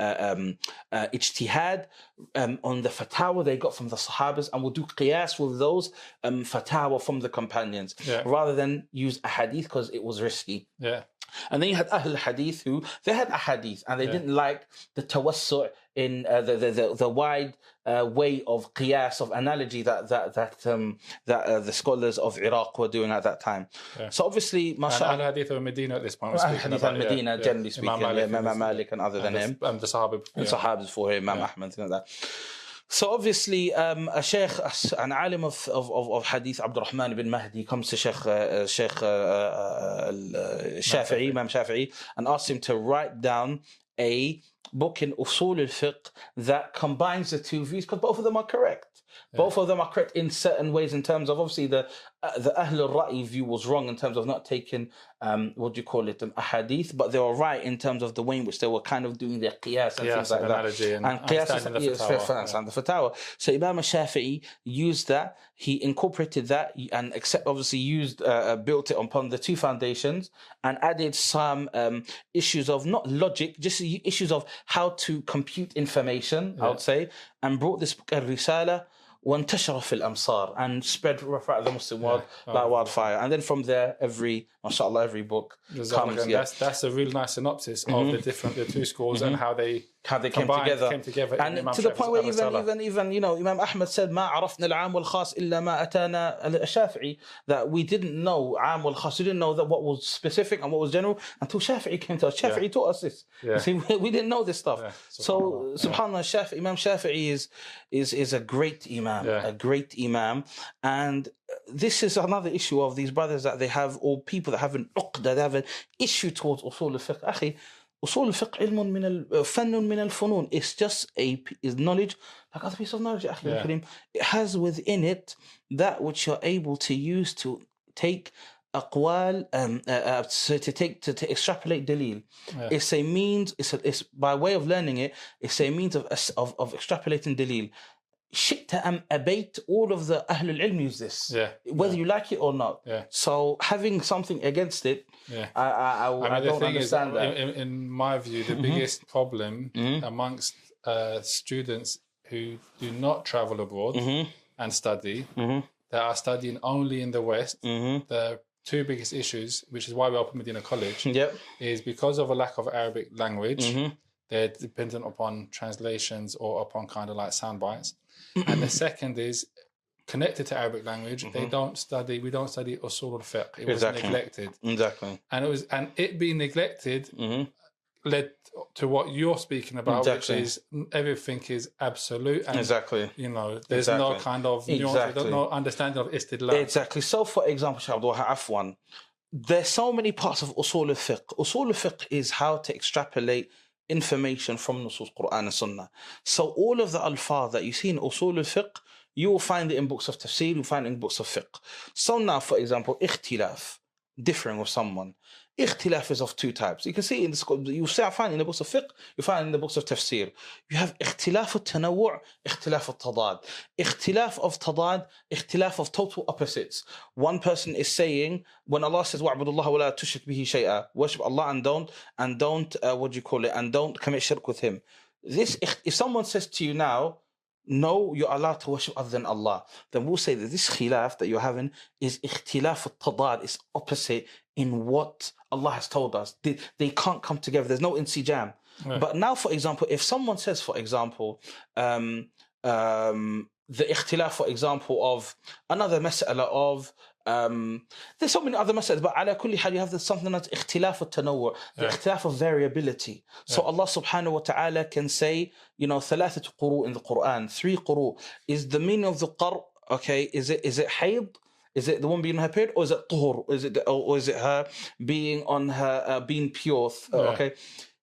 uh, um, ijtihad um, on the fatwa they got from the Sahabas, and would do qiyas with those um, fatwa from the companions, Yeah. rather than use a hadith because it was risky. Yeah. And then you had Ahl Hadith who they had a hadith and they didn't like the tawassu' in uh, the, the the the wide uh, way of qiyas of analogy that that that um that uh, the scholars of Iraq were doing at that time. So obviously, And mashallah, Al Hadith of Medina at this point. we're speaking about, and yeah, Medina, yeah. generally speaking, Imam Imam Malik, and Malik and other than him. and the Sahaba. and yeah. Sahabas for him, Imam Ahmad, things like that. So obviously, um, a sheikh, an alim of, of, of, of hadith, Abdurrahman ibn Mahdi, comes to Sheikh, uh, uh, Sheikh uh, uh, uh, Shafi'i, Imam Shafi'i, and asks him to write down a book in Usul al-Fiqh that combines the two views, because both of them are correct. Both of them are correct in certain ways in terms of obviously the uh, the Ahl al-Ra'i view was wrong in terms of not taking um, what do you call it um, a hadith, but they were right in terms of the way in which they were kind of doing their qiyas and Qiyas things like and that. analogy and qiyas is, the fair- fair- understand the fatwa. So Imam Shafi'i used that. He incorporated that and except obviously used uh, uh, built it upon the two foundations and added some um, issues of not logic, just issues of how to compute information. I would say, and brought this book al-Risala. وانتشر في الأمصار and spread throughout the Muslim world like wildfire. And then from there, every, mashallah, every book Yeah. That's, that's a real nice synopsis mm-hmm. of the different the two schools mm-hmm. and how they how they came together. Came together and to the point where even, even even you know Imam Ahmad said, "Ma arafna al-aam khas illa ma atana al-Shafi'i," that we didn't know عام والخاص. We didn't know that what was specific and what was general until Shafi'i came to us. Shafi'i yeah. taught us this. Yeah. See, we, we, didn't know this stuff. Yeah. So Subhanallah, Shafi'i, Imam Shafi'i is is is a great imam, a great imam, and this is another issue of these brothers that they have, or people that have an uqda, they have an issue towards usul al-fiqh. Akhi, usul al-fiqh ilmun min al-fannun uh, min al-funun. It's just a is knowledge, like other piece of knowledge, akhi yeah. It has within it that which you're able to use to take aqwal, um, uh, uh, so to take, to, to extrapolate dalil. Yeah. It's a means, it's, a, it's by way of learning it, it's a means of, of, of extrapolating dalil shikta am abate, all of the Ahlul Ilm use this. Yeah. Whether yeah. you like it or not. Yeah. So having something against it, yeah. I, I, I, I mean, don't understand is, that. In, in, my view, the mm-hmm. biggest problem mm-hmm. amongst uh, students who do not travel abroad mm-hmm. and study, mm-hmm. that are studying only in the West, mm-hmm. the two biggest issues, which is why we opened Medina College, yep. is because of a lack of Arabic language, mm-hmm. they're dependent upon translations or upon kind of like sound bites and the second is connected to Arabic language, they don't study, we don't study usul al fiqh. It was neglected. Exactly. And it was and it being neglected Mhm. led to what you're speaking about, Exactly. which is everything is absolute and Exactly. you know, there's no kind of nuance, Exactly. no understanding of istidlal. Exactly. So, for example, Abdul Afwan, there's so many parts of usul al-fiqh. Usul al-fiqh is how to extrapolate information from Nusus Quran and Sunnah. So all of the alfaz that you see in usul al-fiqh, you will find it in books of tafsir, you find it in books of fiqh. So now, for example, ikhtilaf, differing with someone. Ikhtilaf is of two types. You can see in the you find in the books of fiqh, you find in the books of tafsir. You have ikhtilaf of tanawu' ikhtilaf of tadad. Ikhtilaf of tadad, ikhtilaf of total opposites. One person is saying, when Allah says, wa'budullah wa la tushrik bihi shay'a, worship Allah and don't, and don't, uh, what do you call it, and don't commit shirk with Him. This, if someone says to you now, no, you're allowed to worship other than Allah. Then we'll say that this khilaf that you're having is ikhtilaf al-tadad, it's opposite, in what Allah has told us. They, they can't come together. There's no insijam. Right. But now, for example, if someone says, for example, um, um, the ikhtilaf, for example, of another mas'ala of um, there's so many other mas'alas, but ala kulli hal, you have this, something that's ikhtilaf of tanawwu', the yeah. ikhtilaf of variability. So yeah. Allah subhanahu wa ta'ala can say, you know, thalathat quru in the Quran, three quru. Is the meaning of the qur, okay, is it, is it hayd? Is it the one being on her period, or is it tuhur? Is it or is it her being on her uh, being pure? Uh, Yeah. Okay,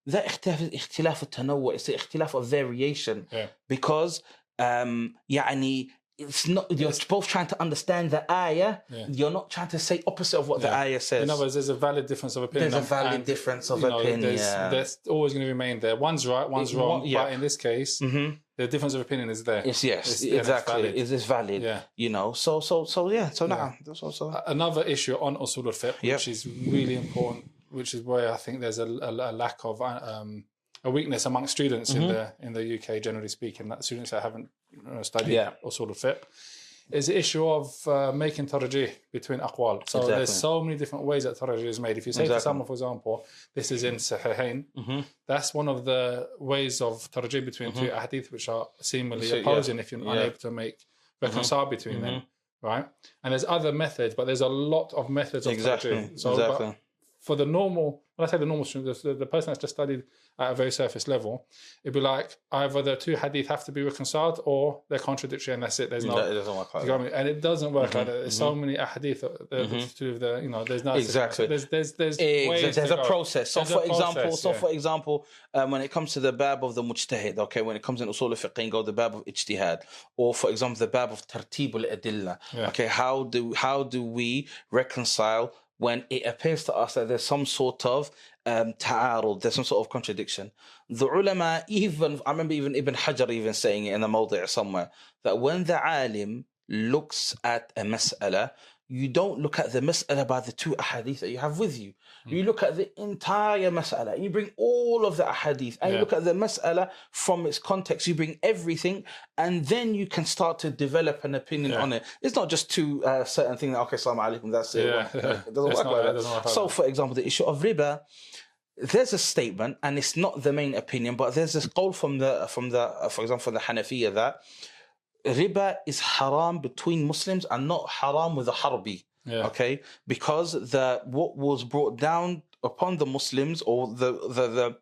that اختلاف is اختلاف التنوع. It's the اختلاف of variation Yeah. because um يعني it's not you're both trying to understand the ayah. Yeah. You're not trying to say opposite of what the Yeah. ayah says. In other words, there's a valid difference of opinion. There's a valid and, difference of you know, opinion. There's, there's always going to remain there. One's right, one's It- wrong. one- yeah. But in this case, Mhm. the difference of opinion is there. Yes, yes, It's- it's exactly. Is this valid? Yeah. You know. So, so, so, yeah. So now, that's also. Another issue on usul Yep. which is really important, which is where I think there's a, a, a lack of um, a weakness among students Mm-hmm. in the in the UK, generally speaking, that students that haven't uh, studied Yeah. usul al-fiqh, is the issue of uh, making tarjih between aqwal. So Exactly. there's so many different ways that tarjih is made. If you say to someone, for example, this is in Sahihain, Mm-hmm. that's one of the ways of tarjih between two hadith which are seemingly So, yeah. opposing if you're Yeah. Mm-hmm. unable to make reconcile between them, right? And there's other methods, but there's a lot of methods of Exactly. tarjih. So, exactly. for the normal, when I say the normal student, the, the person that's just studied at a very surface level, it'd be like either the two hadith have to be reconciled or they're contradictory and that's it. There's no. It doesn't work like that. what I mean? And it doesn't work like mm-hmm, that. There's mm-hmm. so many hadith that that mm-hmm. to do with the, you know, there's no Exactly. There's there's there's Exactly. There's a process. So, There's for example, process, so yeah. for example, um, when it comes to the bab of the mujtahid, okay, when it comes in usul al-fiqh, go the bab of ijtihad, or for example, the bab of tartib al-adilla. Yeah. Okay, how do how do we reconcile when it appears to us that there's some sort of um, ta'arud, there's some sort of contradiction. The ulama, even I remember even Ibn Hajar even saying it in a mawdi' somewhere that when the alim looks at a mas'ala, you don't look at the mas'ala by the two ahadith that you have with you. You look at the entire mas'ala. You bring all of the ahadith and you look at the mas'ala from its context. You bring everything and then you can start to develop an opinion Yeah. on it. It's not just two uh, certain things. That, okay, salam alaikum, that's it. Yeah. It doesn't work not- like that. work so, for example, the issue of riba, there's a statement, and it's not the main opinion, but there's this goal from the from the uh, for example, from the Hanafiya that riba is haram between Muslims and not haram with a harbi. Yeah. Okay, because the what was brought down upon the Muslims or the the the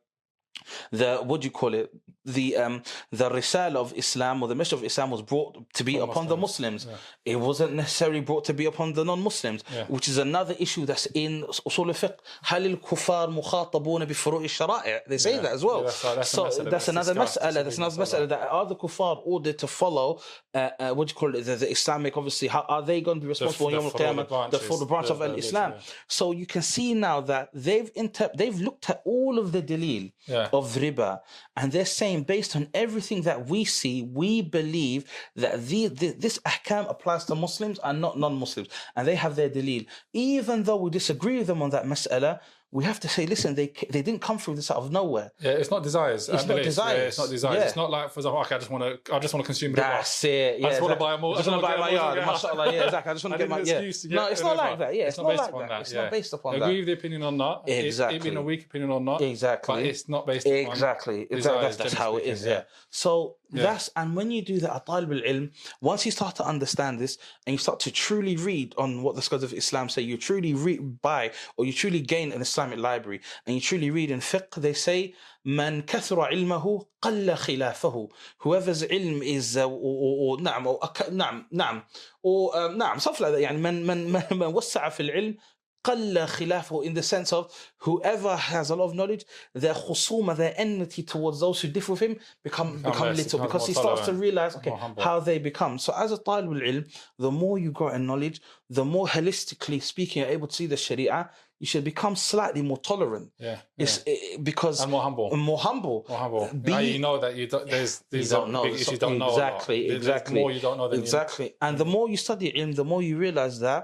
the what do you call it the um, the risal of Islam or the message of Islam was brought to be upon the Muslims. It wasn't necessarily brought to be upon the non-Muslims, Yeah. which is another issue that's in usul al-fiqh. هل الكفار مخاطبون بفروع الشرائع? They say Yeah. that as well. Yeah, that's right. That's a so mas'ala that's that's another discussed. mas'ala. It's a That's big another mas'ala. mas'ala. That are the kuffar ordered to follow uh, uh, what do you call it? The, the Islamic, obviously. How are they going to be responsible the on Yom full- the Al-Qiyamah? The branches, full branch the- of the- Al-Islam. yeah. So you can see now that they've inter- they've looked at all of the dalil Yeah. of riba, and they're saying based on everything that we see, we believe that the, the, this ahkam applies to Muslims and not non-Muslims, and they have their dalil. Even though we disagree with them on that mas'ala, we have to say, listen, they they didn't come through this out of nowhere. Yeah, it's not desires. It's not desires. Yeah, it's not desires. Yeah. It's not like, for example, okay, I just want to, I just want to consume. That's it. Yeah, I just want to buy a more. I just want to buy my yard. Yeah. Mashallah, yeah, exactly. I just want to get my yeah. to get No, it's not like that. Yeah, it's, not, based like upon that. It's not based upon I that. agree with the opinion or not. It- It, Exactly. being a weak opinion or not. Exactly. But it's not based upon Exactly. Exactly. desires, That's, how it is. Yeah. So that's and when you do that at Talib al-Ilm, once you start to understand this and you start to truly read on what the scholars of Islam say, you truly read buy or you truly gain an Islamic library and you truly read in fiqh, they say من كثر علمه قل خلافه whoever's ilm is uh, or, or, or نعم or أك- نعم نعم or um, نعم something like that يعني من من من, من وسع في العلم قل خلافه in the sense of whoever has a lot of knowledge their khusuma their enmity towards those who differ with him become Become become less, little becomes because more he starts to tolerant, realize okay more humble. how they become so as a talib al-ilm the more you grow in knowledge the more holistically speaking you're able to see the sharia you should become slightly more tolerant Yeah. it's eh, because And more humble. more humble More humble. Be- now you know that you don't, there's you these don't know big issues you don't know. lot. exactly There's exactly more you don't know than exactly and the more you study ilm the more you realize that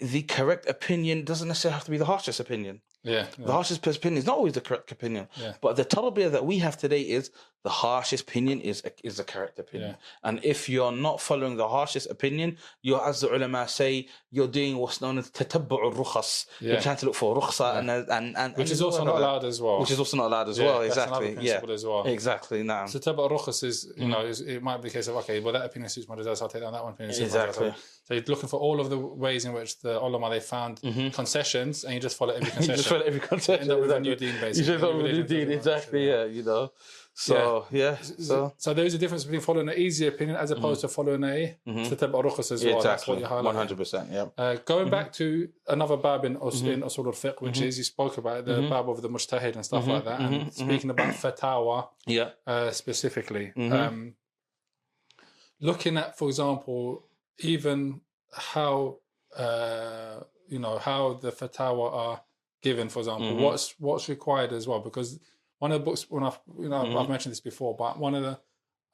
the correct opinion doesn't necessarily have to be the harshest opinion you. Yeah. the harshest opinion is not always the correct opinion Yeah. but the tarbiyah that we have today is the harshest opinion is is the correct opinion and if you're not following the harshest opinion you're as the ulama say you're doing what's known as tatabbu' al-rukhas you're trying to look for rukhsa and and and Which and is also not allowed as well. which is also not allowed as Yeah, well exactly yeah as well. exactly now So Taba Rukhas is, you mm. know, is, it might be a case of, okay, well, that opinion suits my desires, I'll take down that one opinion. suits my desires. Exactly. So you're looking for all of the ways in which the ulama, they found mm-hmm. concessions and you just follow every concession. you just follow every concession You End up with a exactly. new deen, you basically. just follow New a new deen exactly yeah you know so yeah so So there's a difference between following an easy opinion as opposed to following a mm Taba Rukhas as well. That's what exactly you're highlighting. one hundred percent yeah Uh, going back to another bab in, Us- Mm-hmm. in Usul al-Fiqh, which is you spoke about the bab of the mujtahid and stuff Mm-hmm. like that, and speaking about fatawa yeah uh, specifically, Mm-hmm. um, looking at, for example, even how uh, you know how the fatawa are given, for example, Mm-hmm. what's what's required as well, because one of the books when I've you know Mm-hmm. I've mentioned this before, but one of the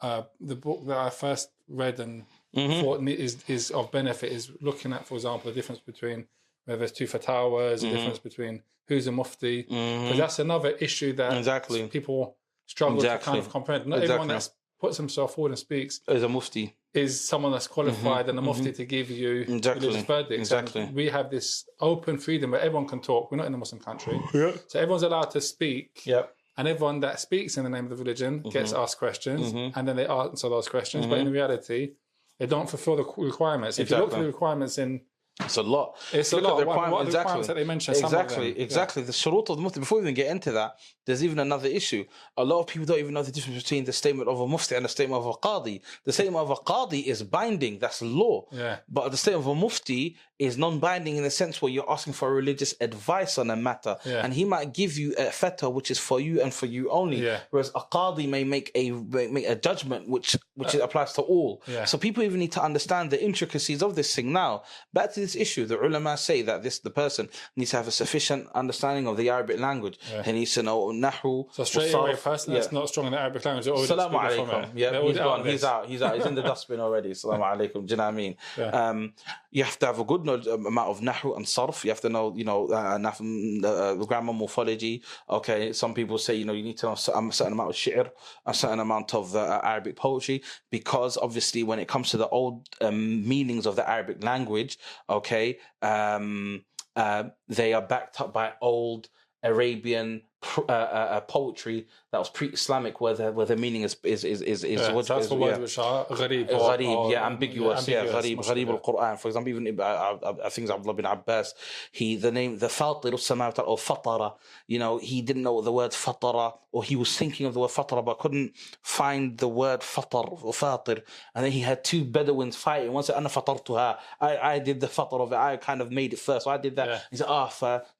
uh, the book that I first read and Mm-hmm. thought is is of benefit is looking at, for example, the difference between whether there's two fatawas, Mm-hmm. the difference between who's a mufti, because that's another issue that Exactly. people struggle to kind of comprehend. Not everyone that puts himself forward and speaks is a mufti is someone that's qualified and a mufti to give you Mm-hmm. Exactly. religious verdicts. And we have this open freedom where everyone can talk. We're not in a Muslim country, so everyone's allowed to speak. yeah And everyone that speaks in the name of the religion gets Mm-hmm. asked questions, and then they answer those questions. But in reality, they don't fulfill the requirements. If you look at the requirements in, it's a lot it's a lot. the What, what requirements that they mention? Of exactly. Yeah. exactly the shurut of the mufti before we even get into that there's even another issue. A lot of people don't even know the difference between the statement of a mufti and the statement of a qadi. The statement of a qadi is binding. That's law. Yeah. but the statement of a mufti is non-binding in the sense where you're asking for religious advice on a matter. Yeah. and he might give you a fatwa which is for you and for you only Yeah. whereas a qadi may make a make a judgment which which applies to all. Uh, so people even need to understand the intricacies of this thing. Now back to this issue the ulama say that this the person needs to have a sufficient understanding of the arabic language. He needs to know nahu So straight wa away, a person Yeah. that's not strong in the Arabic language, they're already Salamu from alaikum. Yeah, he's already out gone. He's out. He's out. He's in the dustbin already. Salamu alaikum. Do you know what I mean? Um, you have to have a good um, amount of nahu and sarf. You have to know, you know, uh, naf- mm, uh, grammar, morphology. Okay, some people say, you know, you need to know a certain amount of shi'r, a certain amount of uh, Arabic poetry, because obviously when it comes to the old um, meanings of the Arabic language, okay, um, uh, they are backed up by old Arabian uh, uh, uh, poetry that was pre-Islamic, where the where the meaning is is is is, is yeah, what, that's is, the word yeah. which are gharib, gharib or, yeah, ambiguous, yeah, ambiguous, yeah, gharib, gharib al-Quran. For example, even uh, I, I think Abdullah bin Abbas, he the name the fatir al or fatara, you know, he didn't know the word fatara, or he was thinking of the word fatara but couldn't find the word fatar or fatir, and then he had two Bedouins fighting. One said, "Ana fatartuha," I I did the fatar of it, I kind of made it first, so I did that. Yeah. He said, "Ah,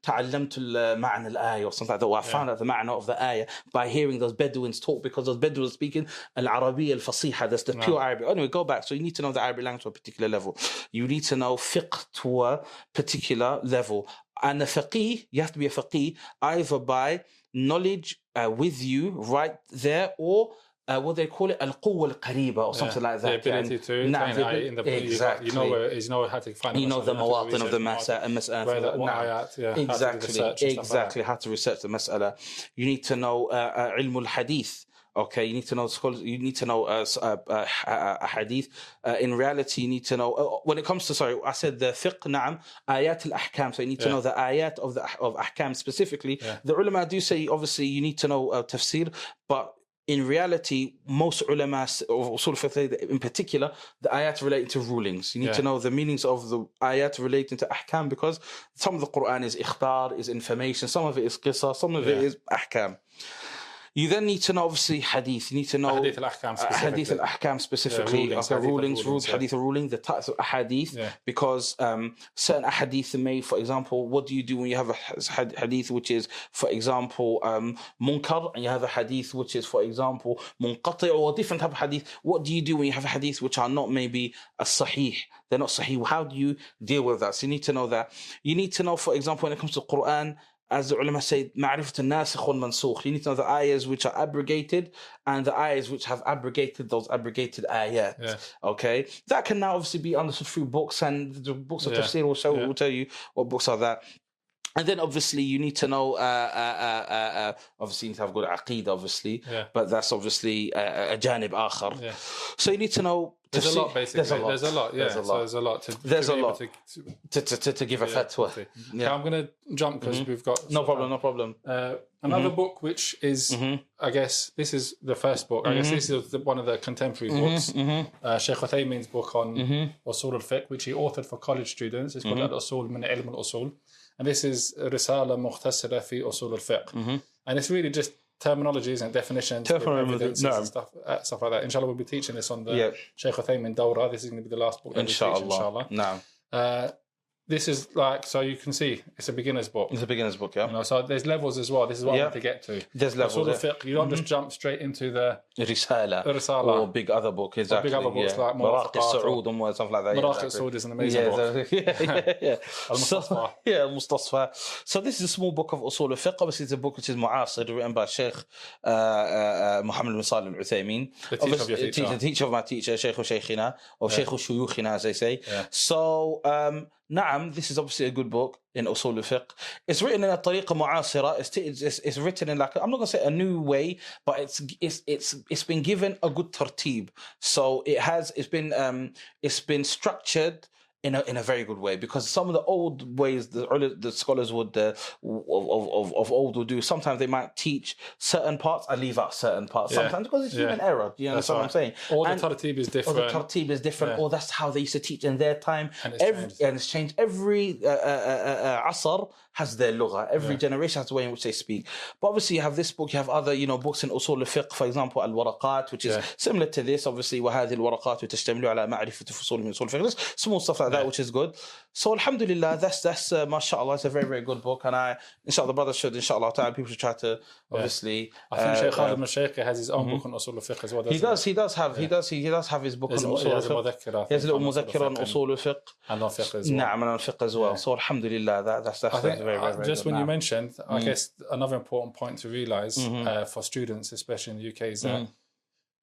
ta'allamtu al-ma'na al or something like that. Found out the ma'na of the ayah by hearing those Bedouins talk because those Bedouins speaking al-Arabiya al-Fasiha. That's the pure Arabic. Anyway, go back. So you need to know the Arabic language to a particular level. You need to know fiqh to a particular level. And the faqih, you have to be a faqih either by knowledge uh, with you right there or uh, what they call it al-quwwa al-qariba or something like that. The ability And- to the- in the exactly. You know where. You know how to find. you know the masala, mawatin of the mas'ala. Where the, what Nah. ayat, yeah, how to do the exactly like exactly how to research the mas'ala you need to know uh, uh, ilm al-hadith okay you need to know scholars you need to know uh, uh, uh, uh, a hadith uh, in reality you need to know uh, when it comes to sorry i said the fiqh na'am ayat al-ahkam so you need to Yeah. know the ayat of the of ahkam specifically Yeah. the ulama do say obviously you need to know uh, tafsir but in reality, most ulama of usul fiqh in particular, the ayat relating to rulings. You need Yeah. to know the meanings of the ayat relating to ahkam because some of the Quran is ikhtar, is information, some of it is qissa, some of it Yeah. is ahkam. You then need to know obviously hadith. You need to know Hadith al-ahkam uh, hadith specifically. al-ahkam specifically, rulings, okay, hadith rulings, rules, hadith ruling, the types of hadith, Yeah. because um, certain hadith are made, for example, what do you do when you have a hadith which is, for example, um, munkar, and you have a hadith which is, for example, munqati, or a different type of hadith? What do you do when you have a hadith which are not maybe a sahih? They're not sahih. How do you deal with that? So you need to know that. You need to know, for example, when it comes to Quran, as the ulama say, ma'rifat al-nasikh wal mansukh. You need to know the ayahs which are abrogated and the ayahs which have abrogated those abrogated ayat. Yeah. Okay, that can now obviously be understood through books, and the books of yeah. tafsir will show yeah. will tell you what books are that. And then obviously you need to know, uh, uh, uh, obviously you need to have good aqid, obviously, yeah. but that's obviously a, a janib akhar. So you need to know there's a lot, basically. There's a lot. yeah. There's a So lot. there's a lot to. There's to a lot. To, to, to, to, give a yeah, fatwa. to- Yeah. I'm going to jump because we've got No problem. No problem. Uh, another book, which is, Mhm. I guess, this is the first book. I guess Mm-hmm. this is the, one of the contemporary books. Uh, Sheikh Uthaymin's book on Mm-hmm. Usul al-Fiqh, which he authored for college students. It's called Al-Usul min Ilm al-Usul. And this is Risala Mukhtasara fi Usul al-Fiqh. And it's really just terminologies and definitions, Terminology, no. and stuff, uh, stuff like that. Inshallah, we'll be teaching this on the Yeah. Sheikh Uthaymin Dawra. This is going to be the last book that we teach, Inshallah. inshallah. No. Uh, this is like, so you can see, it's a beginner's book. It's a beginner's book, yeah. You know, so there's levels as well. This is what Yeah. I want to get to. There's levels. Sort of yeah. fiqh, you don't just jump straight into the Risala. Risala. Or big other book, exactly. other books yeah. like Maraq or- or something like that. yeah, exactly. is an amazing yeah, book. the- yeah, yeah, yeah. So, yeah, Mustasfa. So this is a small book of Usul al-Fiqh. Obviously, it's a book which is mu'asir, written by Sheikh uh, uh, uh, Muhammad bin Salih al-Uthaymeen. The teacher of your teacher. The teacher of my teacher, Sheikh al-Shaykhina, or Sheikh al-Shuyukhina, as they say. Yeah. So, um, Naam, this is obviously a good book in Usul al-Fiqh. It's written in a tariqa mu'asira. It's, it's, it's, written in like, I'm not going to say a new way, but it's, it's, it's, it's been given a good tartib. So it has, it's been, um, it's been structured in a, in a very good way because some of the old ways the the scholars would uh, of, of, of, old would do sometimes they might teach certain parts and leave out certain parts Yeah. sometimes because it's Yeah. human error you That's understand what I'm saying All And- the tartib is different or the tartib is different, Yeah. or that's how they used to teach in their time. And it's every, changed. and it's changed. Every uh, uh, uh, uh, asr has their lugha. Every generation has the way in which they speak. But obviously, you have this book. You have other, you know, books in usul al-fiqh, for example, al-waraqat, which is Yeah. similar to this. Obviously, وهذه الورقات تشتمل على معرفة فصول من أصول الفقه. There's Small stuff like that, which is good. So, alhamdulillah, that's that's uh, mashallah. It's a very very good book, and I, inshallah, the brothers should, inshallah, ta'ala, people should try to obviously. I think uh, Sheikh uh, Khalid Mashaykh has his own book on Usul al-Fiqh as well. he doesn't does. He does have. He does. He, he does have his book There's on a- he usul has a al-fiqh. mudhakkar, I He has a think, little on usul مذكر on al-fiqh usul al-fiqh. And on fiqh as well. نعم and on fiqh as well. So alhamdulillah, that, that's that's, I think that's very very, uh, very just when you Naam. mentioned, I Mm. guess another important point to realize Mm-hmm. uh, for students, especially in the UK, is that Mm.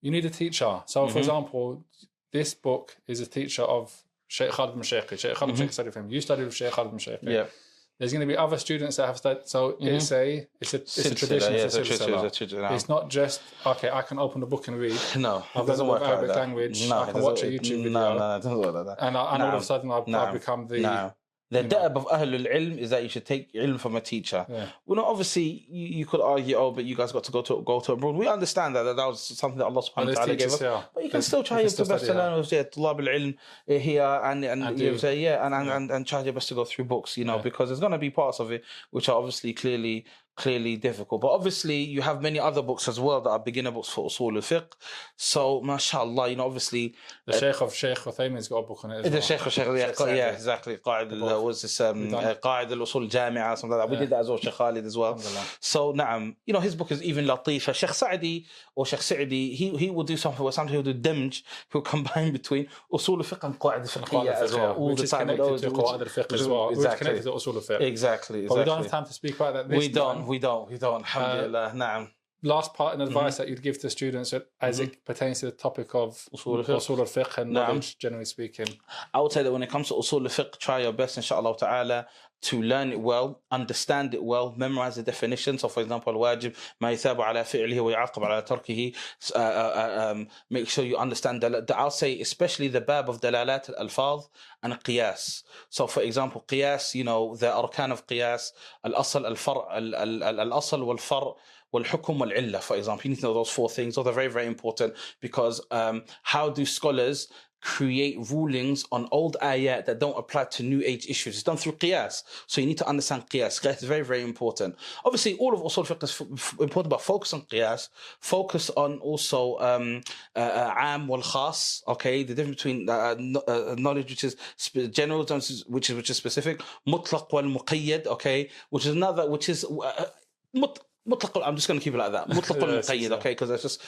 you need a teacher. So, Mm-hmm. for example, this book is a teacher of Sheikh Khalid Mushayqih. Sheikh Khalid Mushayqih studied with him. You studied with Sheikh Khalid. Mm-hmm. yeah, There's going to be other students that have studied. So it's a it's a it's a tradition. yeah, it's a tradition, it's a tradition, It's not just okay. I can open a book and read, no, I've it doesn't learned like Arabic that. language, No, I can watch a YouTube No, video. no, it doesn't work like that. and, I, and all of a sudden I've, No. I've become the no, the you above of Ahlul Ilm is that you should take ilm from a teacher. Yeah. Well, obviously you, you, could argue, oh, but you guys got to go to go to abroad. We understand that that, that was something that Allah subhanahu wa ta'ala gave us. Yeah. But you can still try your best to learn yeah, tulab al-ilm eh, here and, and, you know, say, yeah, and, and, yeah. and, and try your best to go through books, you know, because there's going to be parts of it which are obviously clearly clearly difficult. But obviously, you have many other books as well that are beginner books for usul al-fiqh. So, mashallah, you know, obviously... The uh, Sheikh of Sheikh Uthaymeen's got a book on it The well. Sheikh of Sheikh, yeah, Sheikh yeah exactly. Qa'id al, was this, um, uh, Qa'id al-usul jamia, something like that. We yeah. did that as well, Sheikh Khalid as well. So, na'am, you know, his book is even latifa. Uh, Sheikh Sa'di or Sheikh Sa'di, he, he will do something where sometimes he'll do damage, he'll combine between usul al-fiqh and qa'id al-fiqhiyya as well, all the time. Connected those, to qa'id al-fiqh as well, exactly. connected to usul al-fiqh. Exactly, exactly. But we don't have time to speak about that. We don't, um, we don't, we don't. Alhamdulillah, uh, na'am. Last part and advice mm-hmm. that you'd give to students as mm-hmm. it pertains to the topic of usul al-fiqh and knowledge, generally speaking. I would say that when it comes to usul al-fiqh, try your best, inshallah ta'ala, to learn it well, understand it well, memorize the definition. So, for example, الواجب ما يثاب على فعله ويعاقب على تركه. Uh, uh, uh, um, make sure you understand that. I'll say especially the bab of dalalat al-alfaz and qiyas. So, for example, qiyas, you know, the arkan of qiyas, al-asl, al-far, al-asl wal-far, والحكم والعلة for example you need to know those four things those are very very important because um, how do scholars create rulings on old ayat that don't apply to new age issues. It's done through qiyas. So you need to understand qiyas. Qiyas is very very important. Obviously all of usul fiqh is f- important but focus on qiyas. Focus on also um uh, am wal khas okay? The difference between uh, uh, knowledge which is sp- general which is which is specific mutlaq wal muqayyad okay? Which is another which is uh, مط- مطلق I'm just going to keep it like that مطلق Yes, المقيد yes, okay because there's just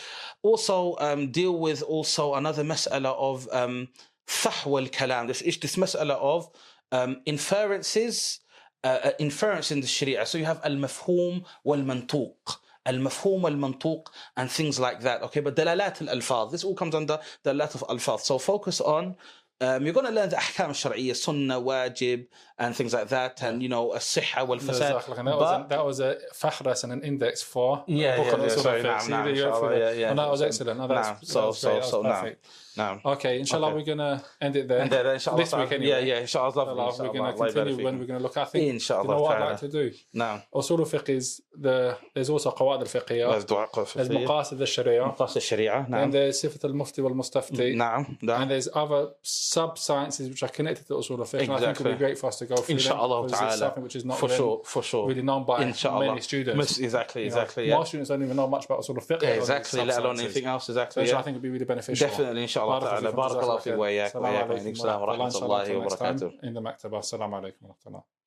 also um, deal with also another مسألة of um, فحوى الكلام this is this مسألة of um, inferences uh, uh, inference in the Sharia so you have المفهوم والمنطوق المفهوم والمنطوق and things like that okay but دلالات الألفاظ this all comes under دلالات of ألفاظ so focus on um, you're going to learn the أحكام الشرعية سنة واجب and things like that and you know الصحة والفساد Jazakallah. And that, was a, that was a fahras and an index for Yeah, a book yeah, on yeah, Usul sorry, al-Fiqh. naam, So naam, you went through inshallah, the- yeah, yeah. and that was excellent. No, that's, Naam, that so- was so- great. That so was naam. perfect. No. Okay, inshallah, okay. we're going to end it there. Then, inshallah, this week, anyway. Yeah, yeah, inshallah. inshallah we're going to continue when we're going to look. at it, inshallah, you know what I'd like to do? No. Usul al-fiqh is the, there's also Qawa'id al-fiqhiyah. There's dua There's maqasid al-sharia. Maqasid al-sharia. And there's sifat al-mufti wal-mustafti. No, And there's other sub-sciences which are connected to usul al-fiqh. Exactly. And I think it would be great for us to go through Inshallah them, ta'ala. something which is not for really, sure, for sure. really known by inshallah. many students. Exactly, exactly. Most students don't even know much about usul al-fiqh. Exactly, let alone anything else, exactly. Which I think would be really beneficial. Definitely, inshallah. شاء الله تعالى. بارك الله فيك وياك وياك وعليكم السلام ورحمة الله وبركاته عندما السلام عليكم ورحمة الله.